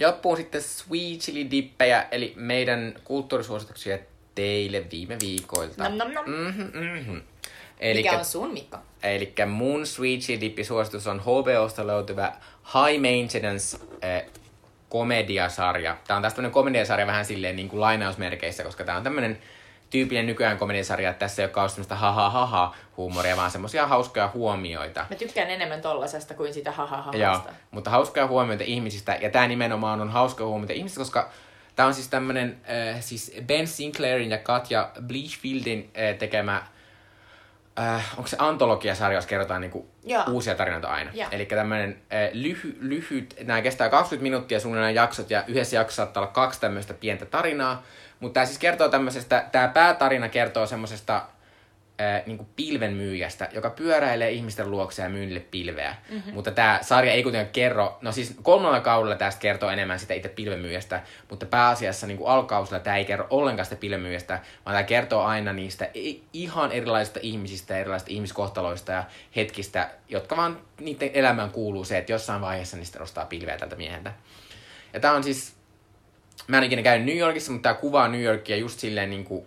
Ja loppuun sitten Sweet Chili Dippejä, eli meidän kulttuurisuosituksia teille viime viikoilta. Nom, nom, nom. Mm-hmm, mm-hmm. Elikkä, Mikä on sun, Mikko? Eli mun Sweet Chili Dippi-suositus on HBOsta löytyvä High Maintenance äh, komediasarja. Tämä on tästä tämmöinen komediasarja vähän silleen niin kuin lainausmerkeissä, koska tämä on tämmöinen tyypillinen nykyään komediasarja, että tässä ei ole semmoista haha haha huumoria, vaan semmoisia hauskoja huomioita. Mä tykkään enemmän tollasesta kuin sitä haha ha Joo, mutta hauskoja huomioita ihmisistä, ja tämä nimenomaan on hauskoja huomioita ihmisistä, koska tämä on siis tämmöinen äh, siis Ben Sinclairin ja Katja Bleachfieldin äh, tekemä äh, onko se antologiasarja, jos kerrotaan niinku uusia tarinoita aina. Eli tämmöinen äh, lyhy, lyhyt, nämä kestää 20 minuuttia suunnilleen jaksot, ja yhdessä jaksossa saattaa olla kaksi tämmöistä pientä tarinaa. Mutta tämä siis kertoo tämmöisestä, tämä päätarina kertoo semmoisesta niin pilvenmyyjästä, joka pyöräilee ihmisten luokse ja myy niille pilveä. Mm-hmm. Mutta tämä sarja ei kuitenkaan kerro, no siis kolmannella kaudella tästä kertoo enemmän sitä itse pilvenmyyjästä, mutta pääasiassa niin alkausilla tämä ei kerro ollenkaan sitä pilvenmyyjästä, vaan tämä kertoo aina niistä ihan erilaisista ihmisistä, erilaisista ihmiskohtaloista ja hetkistä, jotka vaan niiden elämään kuuluu se, että jossain vaiheessa niistä ostaa pilveä tältä mieheltä. Ja tämä on siis mä en ikinä käynyt New Yorkissa, mutta tämä kuvaa New Yorkia just silleen niin kuin,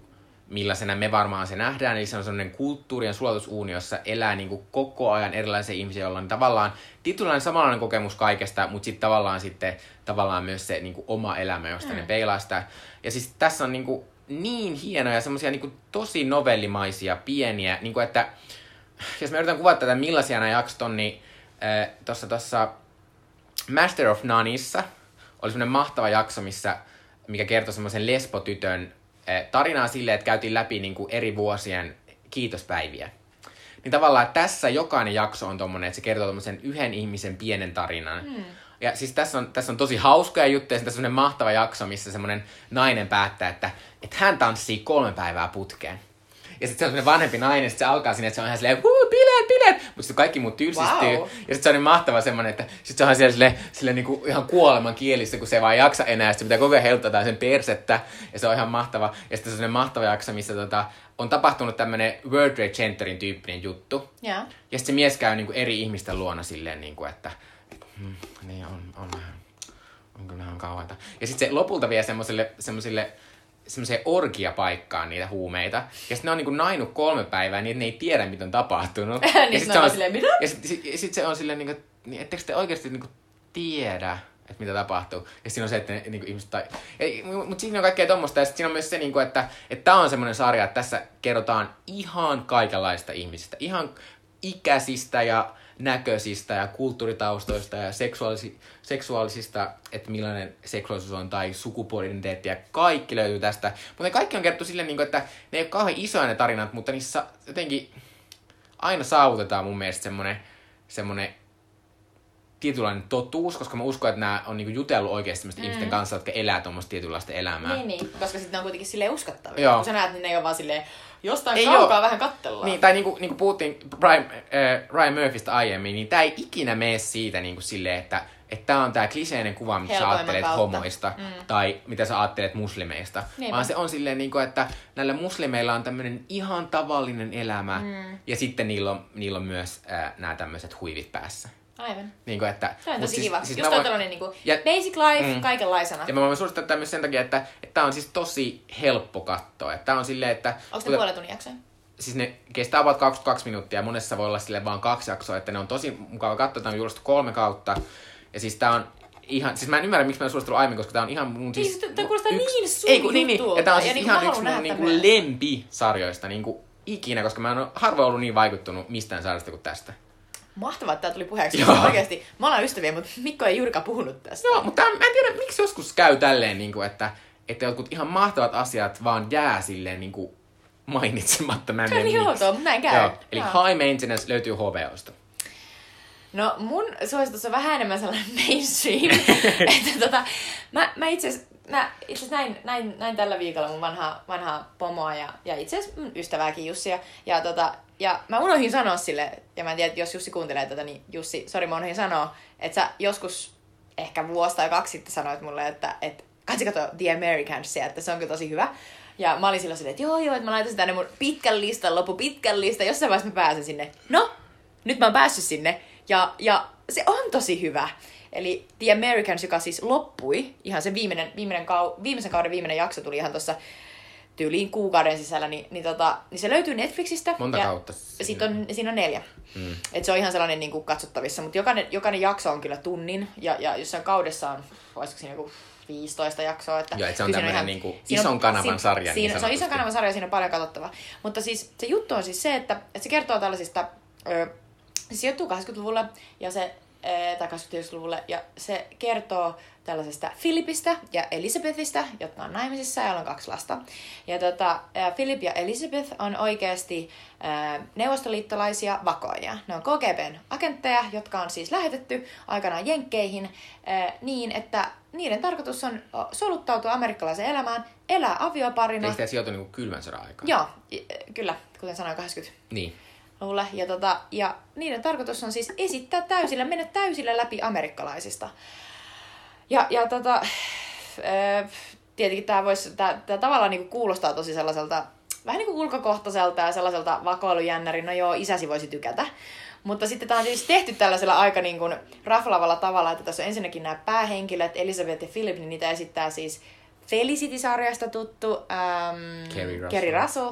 millaisena me varmaan se nähdään. Eli se on sellainen kulttuurien sulatusuuni, jossa elää niin kuin koko ajan erilaisia ihmisiä, joilla on tavallaan tietynlainen samanlainen kokemus kaikesta, mutta sitten tavallaan sitten tavallaan myös se niin kuin oma elämä, josta mm. ne peilaa sitä. Ja siis tässä on niin, kuin, niin hienoja, semmoisia niin tosi novellimaisia, pieniä, niin kuin että jos mä yritän kuvata tätä, millaisia nämä jaksot on, niin äh, tuossa Master of Noneissa oli semmoinen mahtava jakso, missä mikä kertoi semmoisen lesbotytön eh, tarinaa silleen, että käytiin läpi niin kuin eri vuosien kiitospäiviä. Niin tavallaan tässä jokainen jakso on tommonen, että se kertoo tommosen yhden ihmisen pienen tarinan. Mm. Ja siis tässä on, tässä on tosi hauskoja juttuja, tässä on semmoinen mahtava jakso, missä semmoinen nainen päättää, että, että hän tanssii kolme päivää putkeen. Ja sitten se on sellainen vanhempi nainen, sitten se alkaa sinne, että se on ihan silleen, huu, bileet, bileet. Mutta sitten kaikki muut tylsistyy. Wow. Ja sitten se on niin mahtava semmoinen, että sitten se on siellä silleen, silleen niin kuin ihan kuoleman kielissä, kun se ei vaan jaksa enää. Sitten pitää koko ajan sen persettä. Ja se on ihan mahtava. Ja sitten se on sellainen mahtava jakso, missä tota, on tapahtunut tämmöinen World Trade Centerin tyyppinen juttu. Yeah. Ja sitten se mies käy niin kuin eri ihmisten luona silleen, niin kuin, että hmm, niin on, on vähän, on kyllä ihan kauheita. Ja sitten se lopulta vie semmoiselle, semmoisille semmoiseen orgiapaikkaan niitä huumeita. Ja sitten ne on niinku nainut kolme päivää niin, ne ei tiedä, mitä on tapahtunut. <laughs> niin ja sitten se on silleen, mitä? Ja sitten sit, sit se on silleen, niinku, niin, ettekö te oikeasti niinku tiedä, että mitä tapahtuu. Ja siinä on se, että ne, niinku, ihmiset... Tai... Mutta siinä on kaikkea tuommoista. Ja sitten siinä on myös se, niinku, että tämä on semmoinen sarja, että tässä kerrotaan ihan kaikenlaista ihmisistä. Ihan ikäisistä ja näköisistä ja kulttuuritaustoista ja seksuaalisi, seksuaalisista, että millainen seksuaalisuus on tai sukupuoli-identiteetti ja kaikki löytyy tästä. Mutta ne kaikki on kerrottu silleen, niin että ne ei ole kauhean isoja ne tarinat, mutta niissä jotenkin aina saavutetaan mun mielestä semmoinen, semmoinen tietynlainen totuus, koska mä uskon, että nämä on niinku jutellut oikeasti mm. ihmisten kanssa, jotka elää tuommoista tietynlaista elämää. Niin, niin, koska sitten ne on kuitenkin silleen uskottavia. Joo. Kun sä näet, niin ne ei ole vaan silleen, jostain ei kaukaa ole. vähän kattellaan. Niin, tai niinku, niinku puhuttiin Brian, äh, Ryan Murphystä aiemmin, niin tämä ei ikinä mene siitä niinku silleen, että että tämä on tämä kliseinen kuva, mitä sä ajattelet kautta. homoista, mm. tai mitä sä ajattelet muslimeista. Niinpä. Vaan se on silleen, niin kuin, että näillä muslimeilla on tämmöinen ihan tavallinen elämä, mm. ja sitten niillä on, niillä on myös äh, nämä tämmöiset huivit päässä. Aivan. Niin kuin, että, Se on tosi kiva. Just mä toi voin- tällainen niinku Ja- basic life Mm. kaikenlaisena. Ja mä voin suosittaa tätä myös sen takia, että tämä on siis tosi helppo katsoa. Että on silleen, että... Onko ne puolen tunnin jaksoja? Siis ne kestää about 22 minuuttia ja monessa voi olla sille vaan kaksi jaksoa, että ne on tosi mukava katsoa. Tää on julkaistu kolme kautta. Ja siis tää on ihan, siis mä en ymmärrä, miksi mä en suositellut aiemmin, koska tää on ihan mun siis... Siis tää kuulostaa niin sun ei, kun, niin, niin, ja tää on siis niinku ihan yksi mun niinku tämän lempisarjoista niinku ikinä, koska mä en ole harvoin ollut niin vaikuttunut mistään sarjasta kuin tästä. Mahtavaa, että tää tuli puheeksi. Joo. Oikeesti, me ollaan ystäviä, mutta Mikko ei juurikaan puhunut tästä. Joo, mutta mä en tiedä, miksi joskus käy tälleen, niin kuin, että, että jotkut ihan mahtavat asiat vaan jää silleen niin kuin mainitsematta. Mä en tiedä niin outoa, mutta näin käy. Joo, eli Joo. High Maintenance löytyy HBOsta. No mun suositus on vähän enemmän sellainen mainstream. <laughs> että tota, mä, mä itse asiassa mä itse näin, näin, näin, tällä viikolla mun vanhaa, vanhaa pomoa ja, ja itse asiassa mun ystävääkin Jussia. Ja, tota, ja mä unohdin sanoa sille, ja mä en tiedä, että jos Jussi kuuntelee tätä, niin Jussi, sori mä unohdin sanoa, että sä joskus ehkä vuosi tai kaksi sitten sanoit mulle, että, että katsi kato The Americansia, että se on kyllä tosi hyvä. Ja mä olin silloin silleen, että joo joo, että mä laitan tänne mun pitkän listan, loppu pitkän listan, jossain vaiheessa mä pääsen sinne. No, nyt mä oon päässyt sinne. Ja, ja se on tosi hyvä. Eli The Americans, joka siis loppui, ihan se viimeinen, viimeinen kau, viimeisen kauden viimeinen jakso tuli ihan tuossa tyyliin kuukauden sisällä, niin, niin, tota, niin se löytyy Netflixistä. Monta ja kautta Siitä on, siinä on neljä. Mm. Et se on ihan sellainen niin kuin katsottavissa, mutta jokainen, jokainen jakso on kyllä tunnin, ja, ja jossain kaudessa on, olisiko siinä joku 15 jaksoa. Että Joo, et se on kyllä tämmönen ihan- niinku on- ison kanavan siinä- sarja niin Siinä, se on ison kanavan sarja, siinä on paljon katsottavaa. Mutta siis se juttu on siis se, että, että se kertoo tällaisista, ö, se sijoittuu 80-luvulle, ja se, tai 80-luvulle, ja se kertoo tällaisesta Philipistä ja Elisabethistä, jotka on naimisissa ja on kaksi lasta. Ja tota, ä, Philip ja Elizabeth on oikeasti ä, neuvostoliittolaisia vakoajia. Ne on KGBn agentteja, jotka on siis lähetetty aikanaan Jenkkeihin ä, niin, että niiden tarkoitus on soluttautua amerikkalaiseen elämään, elää avioparina. Eikö tämä sijoitu niinku kylmän sodan aikaan? Joo, kyllä, kuten sanoin 80 Niin. Luvulle. Ja, tota, ja niiden tarkoitus on siis esittää täysillä, mennä täysillä läpi amerikkalaisista. Ja, ja tota, ö, <sighs> tietenkin tämä voisi, tää, tää tavallaan niinku kuulostaa tosi sellaiselta, vähän niin kuin ulkokohtaiselta ja sellaiselta vakoilujännärin, no joo, isäsi voisi tykätä. Mutta sitten tämä on siis tehty tällaisella aika niin kuin raflavalla tavalla, että tässä on ensinnäkin nämä päähenkilöt, Elizabeth ja Philip, niin niitä esittää siis Felicity-sarjasta tuttu ähm, Kerry Russell. Kerry Russell.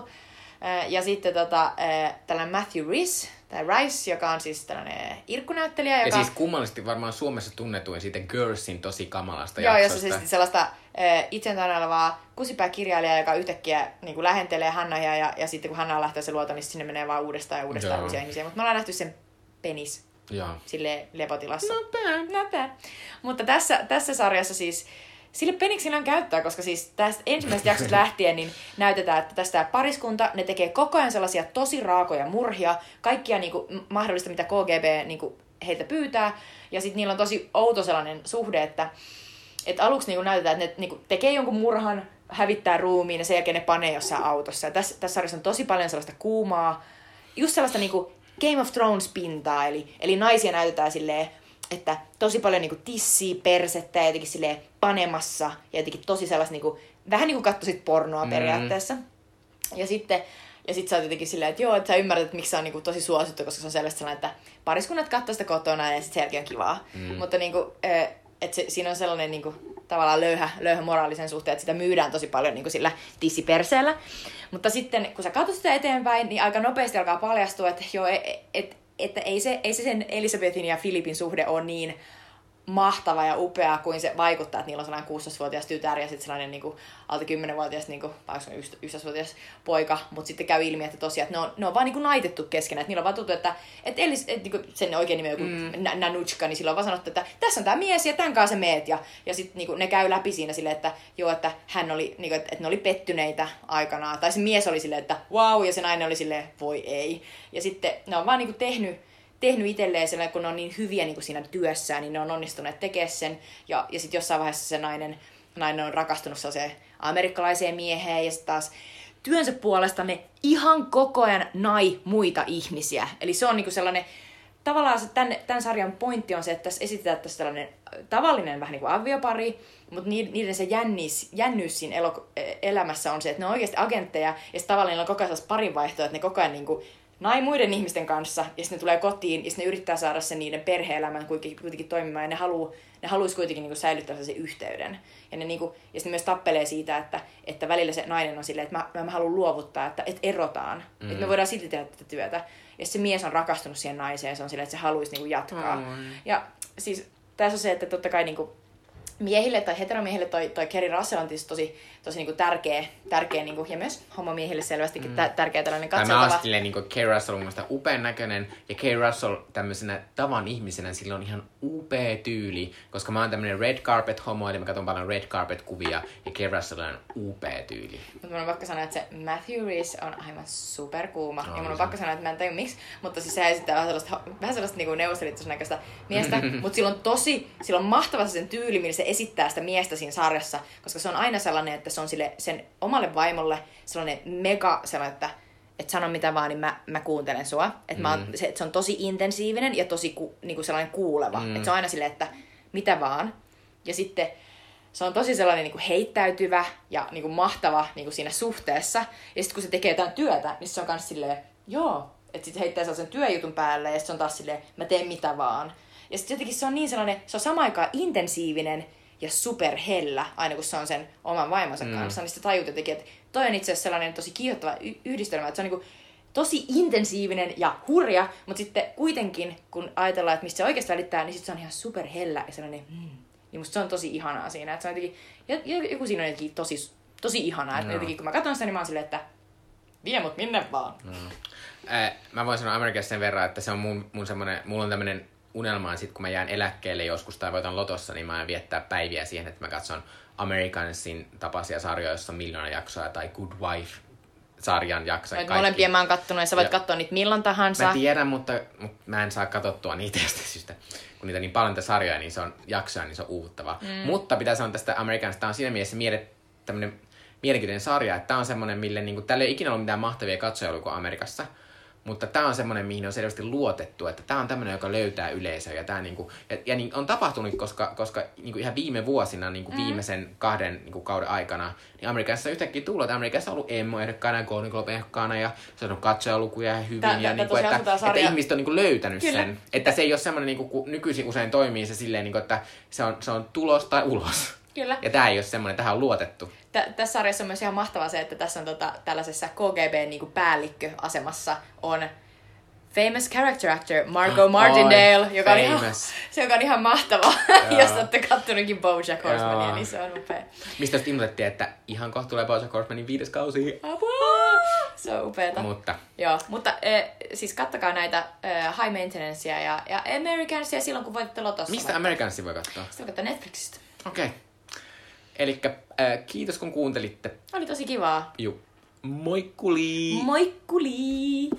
Äh, Ja sitten tota, äh, tällainen Matthew Rice, tai Rice, joka on siis tällainen irkkunäyttelijä. Joka... Ja siis kummallisesti varmaan Suomessa tunnetuin siitä Girlsin tosi kamalasta Joo, jossa jaksosta. siis sellaista äh, itseään olevaa kusipääkirjailijaa, joka yhtäkkiä niin kuin lähentelee Hannahia, ja, ja sitten kun Hanna lähtee se luota, niin sinne menee vaan uudestaan ja uudestaan Joo. uusia ihmisiä. Mutta me ollaan nähty sen penis Joo. sille lepotilassa. Not bad. Not bad. Mutta tässä, tässä sarjassa siis sille peniksillä on käyttöä, koska siis tästä ensimmäisestä jaksosta lähtien niin näytetään, että tästä pariskunta, ne tekee koko ajan sellaisia tosi raakoja murhia, kaikkia niinku m- mahdollista, mitä KGB niinku heitä pyytää. Ja sitten niillä on tosi outo sellainen suhde, että, että aluksi niinku näytetään, että ne niinku tekee jonkun murhan, hävittää ruumiin ja sen jälkeen ne panee jossain autossa. Ja tässä, tässä sarjassa on tosi paljon sellaista kuumaa, just sellaista niinku Game of Thrones-pintaa, eli, eli naisia näytetään silleen, että tosi paljon niinku tissiä, persettä ja jotenkin silleen panemassa ja jotenkin tosi sellaista niinku, vähän niin kuin katsoisit pornoa Mm. periaatteessa. Ja sitten, ja sit sä oot jotenkin silleen, että joo, että sä ymmärrät, että miksi se on niinku tosi suosittu, koska se on sellaista sellainen, että pariskunnat katsoo sitä kotona ja sitten sen jälkeen on kivaa. Mm. Mutta niinku, että se, siinä on sellainen niinku, tavallaan löyhä, löyhä moraalisen suhteen, että sitä myydään tosi paljon niinku sillä tissiperseellä. Mutta sitten kun sä katsot sitä eteenpäin, niin aika nopeasti alkaa paljastua, että joo, et, et, että ei se, ei se sen Elisabethin ja Filipin suhde ole niin mahtava ja upea kuin se vaikuttaa, että niillä on sellainen 16-vuotias tytär ja sitten sellainen niin kuin, alta 10-vuotias niin kuin, se 11-vuotias poika, mutta sitten käy ilmi, että tosiaan että ne on, ne on vaan niin kuin naitettu keskenään, että niillä on vaan tuttu, että, että, Elis, että niin kuin sen oikein nimi on joku mm. Nanutska, niin silloin on vaan sanottu, että tässä on tämä mies ja tämän kanssa meet. Ja, ja sitten niin kuin, ne käy läpi siinä silleen, että joo, että hän oli, niin kuin, että, että ne oli pettyneitä aikanaan, tai se mies oli silleen, että wow, ja se nainen oli silleen, voi ei, ja sitten ne on vaan niin kuin, tehnyt tehnyt itselleen sellainen, kun ne on niin hyviä niin kuin siinä työssään, niin ne on onnistuneet tekemään sen. Ja, ja sitten jossain vaiheessa se nainen, nainen on rakastunut se amerikkalaiseen mieheen ja sitten taas työnsä puolesta ne ihan koko ajan nai muita ihmisiä. Eli se on niinku sellainen tavallaan se tämän, tämän sarjan pointti on se, että tässä esitetään tässä tällainen tavallinen vähän niin kuin aviopari, mutta niiden se jännis, jännyys siinä elo, elämässä on se, että ne on oikeasti agentteja, ja tavallaan niillä on koko ajan parin että ne koko ajan niin kuin nai muiden ihmisten kanssa, ja sitten ne tulee kotiin, ja sitten ne yrittää saada sen niiden perhe-elämän kuitenkin, toimimaan, ja ne, haluu, ne haluaisi kuitenkin niin säilyttää sen yhteyden. Ja, ne, niin kuin, ja sitten myös tappelee siitä, että, että välillä se nainen on silleen, että mä, mä, mä haluan luovuttaa, että, että erotaan, mm. että me voidaan silti tehdä tätä työtä. Ja se mies on rakastunut siihen naiseen, se on silleen, että se haluaisi niin kuin jatkaa. Mm. Ja siis tässä on se, että totta kai niin kuin, miehille tai heteromiehille toi, toi Kerry Russell on tosi, tosi niinku tärkeä, tärkeä niinku, ja myös homomiehille selvästikin mm. tärkeä tällainen katseltava. Mä oon niinku Kerry Russell on mielestäni upean näköinen, ja Kerry Russell tämmöisenä tavan ihmisenä, sillä on ihan upea tyyli, koska mä oon tämmönen red carpet homo, eli mä katson paljon red carpet kuvia, ja Kerry Russell on upea tyyli. Mutta mun on pakko sanoa, että se Matthew Reese on aivan superkuuma, no, ja mun on pakko sanoa, että mä en tajua miksi, mutta siis se esittää vähän sellaista, vähän sellaista niinku neuvostoliittoisnäköistä miestä, <laughs> mutta sillä on tosi, sillä on mahtava sen tyyli, millä se esittää sitä miestä siinä sarjassa, koska se on aina sellainen, että se on sille, sen omalle vaimolle sellainen mega sellainen, että että sano mitä vaan, niin mä, mä kuuntelen sua. Että mm. mä oon, se, se on tosi intensiivinen ja tosi ku, niinku sellainen kuuleva. Mm. Että se on aina silleen, että mitä vaan. Ja sitten se on tosi sellainen niin kuin heittäytyvä ja niin kuin mahtava niin kuin siinä suhteessa. Ja sitten kun se tekee jotain työtä, niin se on myös silleen, joo, että sitten heittää sellaisen työjutun päälle ja sitten se on taas silleen, mä teen mitä vaan. Ja sitten jotenkin se on niin sellainen, se on sama aikaan intensiivinen ja superhellä, aina kun se on sen oman vaimonsa mm. kanssa, niin sitten tajut jotenkin, että toi on itse asiassa sellainen tosi kiihottava y- yhdistelmä, että se on niin kuin tosi intensiivinen ja hurja, mutta sitten kuitenkin, kun ajatellaan, että mistä se oikeasti välittää, niin sitten se on ihan superhellä ja sellainen, mm. niin musta se on tosi ihanaa siinä, että se on jotenkin, joku siinä on jotenkin tosi, tosi ihanaa, että no. jotenkin kun mä katson sitä, niin mä oon silleen, että vie mut minne vaan. No. Äh, mä voin sanoa Amerikassa sen verran, että se on mun, mun semmonen, mulla on tämmönen unelmaan sit, kun mä jään eläkkeelle joskus tai voitan lotossa, niin mä aion viettää päiviä siihen, että mä katson Americansin tapaisia sarjoja, joissa on miljoona jaksoa, tai Good Wife sarjan jakso. Kaikki. Molempia mä oon kattonut ja sä voit ja katsoa niitä milloin tahansa. Mä tiedän, mutta, mutta mä en saa katsottua niitä <laughs> tästä syystä. Kun niitä niin paljon sarjoja, niin se on jaksoja, niin se on uuvuttava. Mm. Mutta pitää sanoa tästä Americanista, tämä on siinä mielessä miele, tämmönen mielenkiintoinen sarja, että tämä on semmoinen, mille niin kuin, tällä ei ikinä ollut mitään mahtavia katsojalukuja Amerikassa. Mutta tämä on semmoinen, mihin on selvästi luotettu, että tämä on tämmöinen, joka löytää yleisöä. Ja, tämä niinku, ja, ja niin on tapahtunut, koska, koska niinku ihan viime vuosina, niinku mm. viimeisen kahden niinku kauden aikana, niin Amerikassa yhtäkkiä tullut, että Amerikassa on ollut Emmo-ehdokkaana ja Golden Globe-ehdokkaana ja se on katsojalukuja hyvin. Tää, ja niinku, että, että, ihmiset on niinku löytänyt Kyllä. sen. Että se ei ole semmoinen, niinku, kun nykyisin usein toimii se silleen, niinku, että se on, se on tulos tai ulos. Kyllä. Ja tämä ei ole semmoinen, tähän on luotettu. Tä, tässä sarjassa on myös ihan mahtavaa se, että tässä on tota, tällaisessa KGB niin päällikköasemassa on famous character actor Margot Martindale, oh, joka, on ihan, <laughs> se, joka on ihan mahtava. Jos olette kattonutkin Bojack Horsemania, niin se on upea. Mistä sitten ilmoitettiin, että ihan kohta tulee Bojack Horsemanin viides kausi. Apua! Se on upeeta. Mutta. Joo, mutta äh, siis kattakaa näitä äh, High Maintenancea ja, ja Americansia silloin, kun voitte lotossa. Mistä Americansia voi katsoa? Sitä voi katsoa Netflixistä. Okei. Okay. Eli äh, kiitos kun kuuntelitte. Oli tosi kivaa. Juu. Moikkuli! Moikkuli!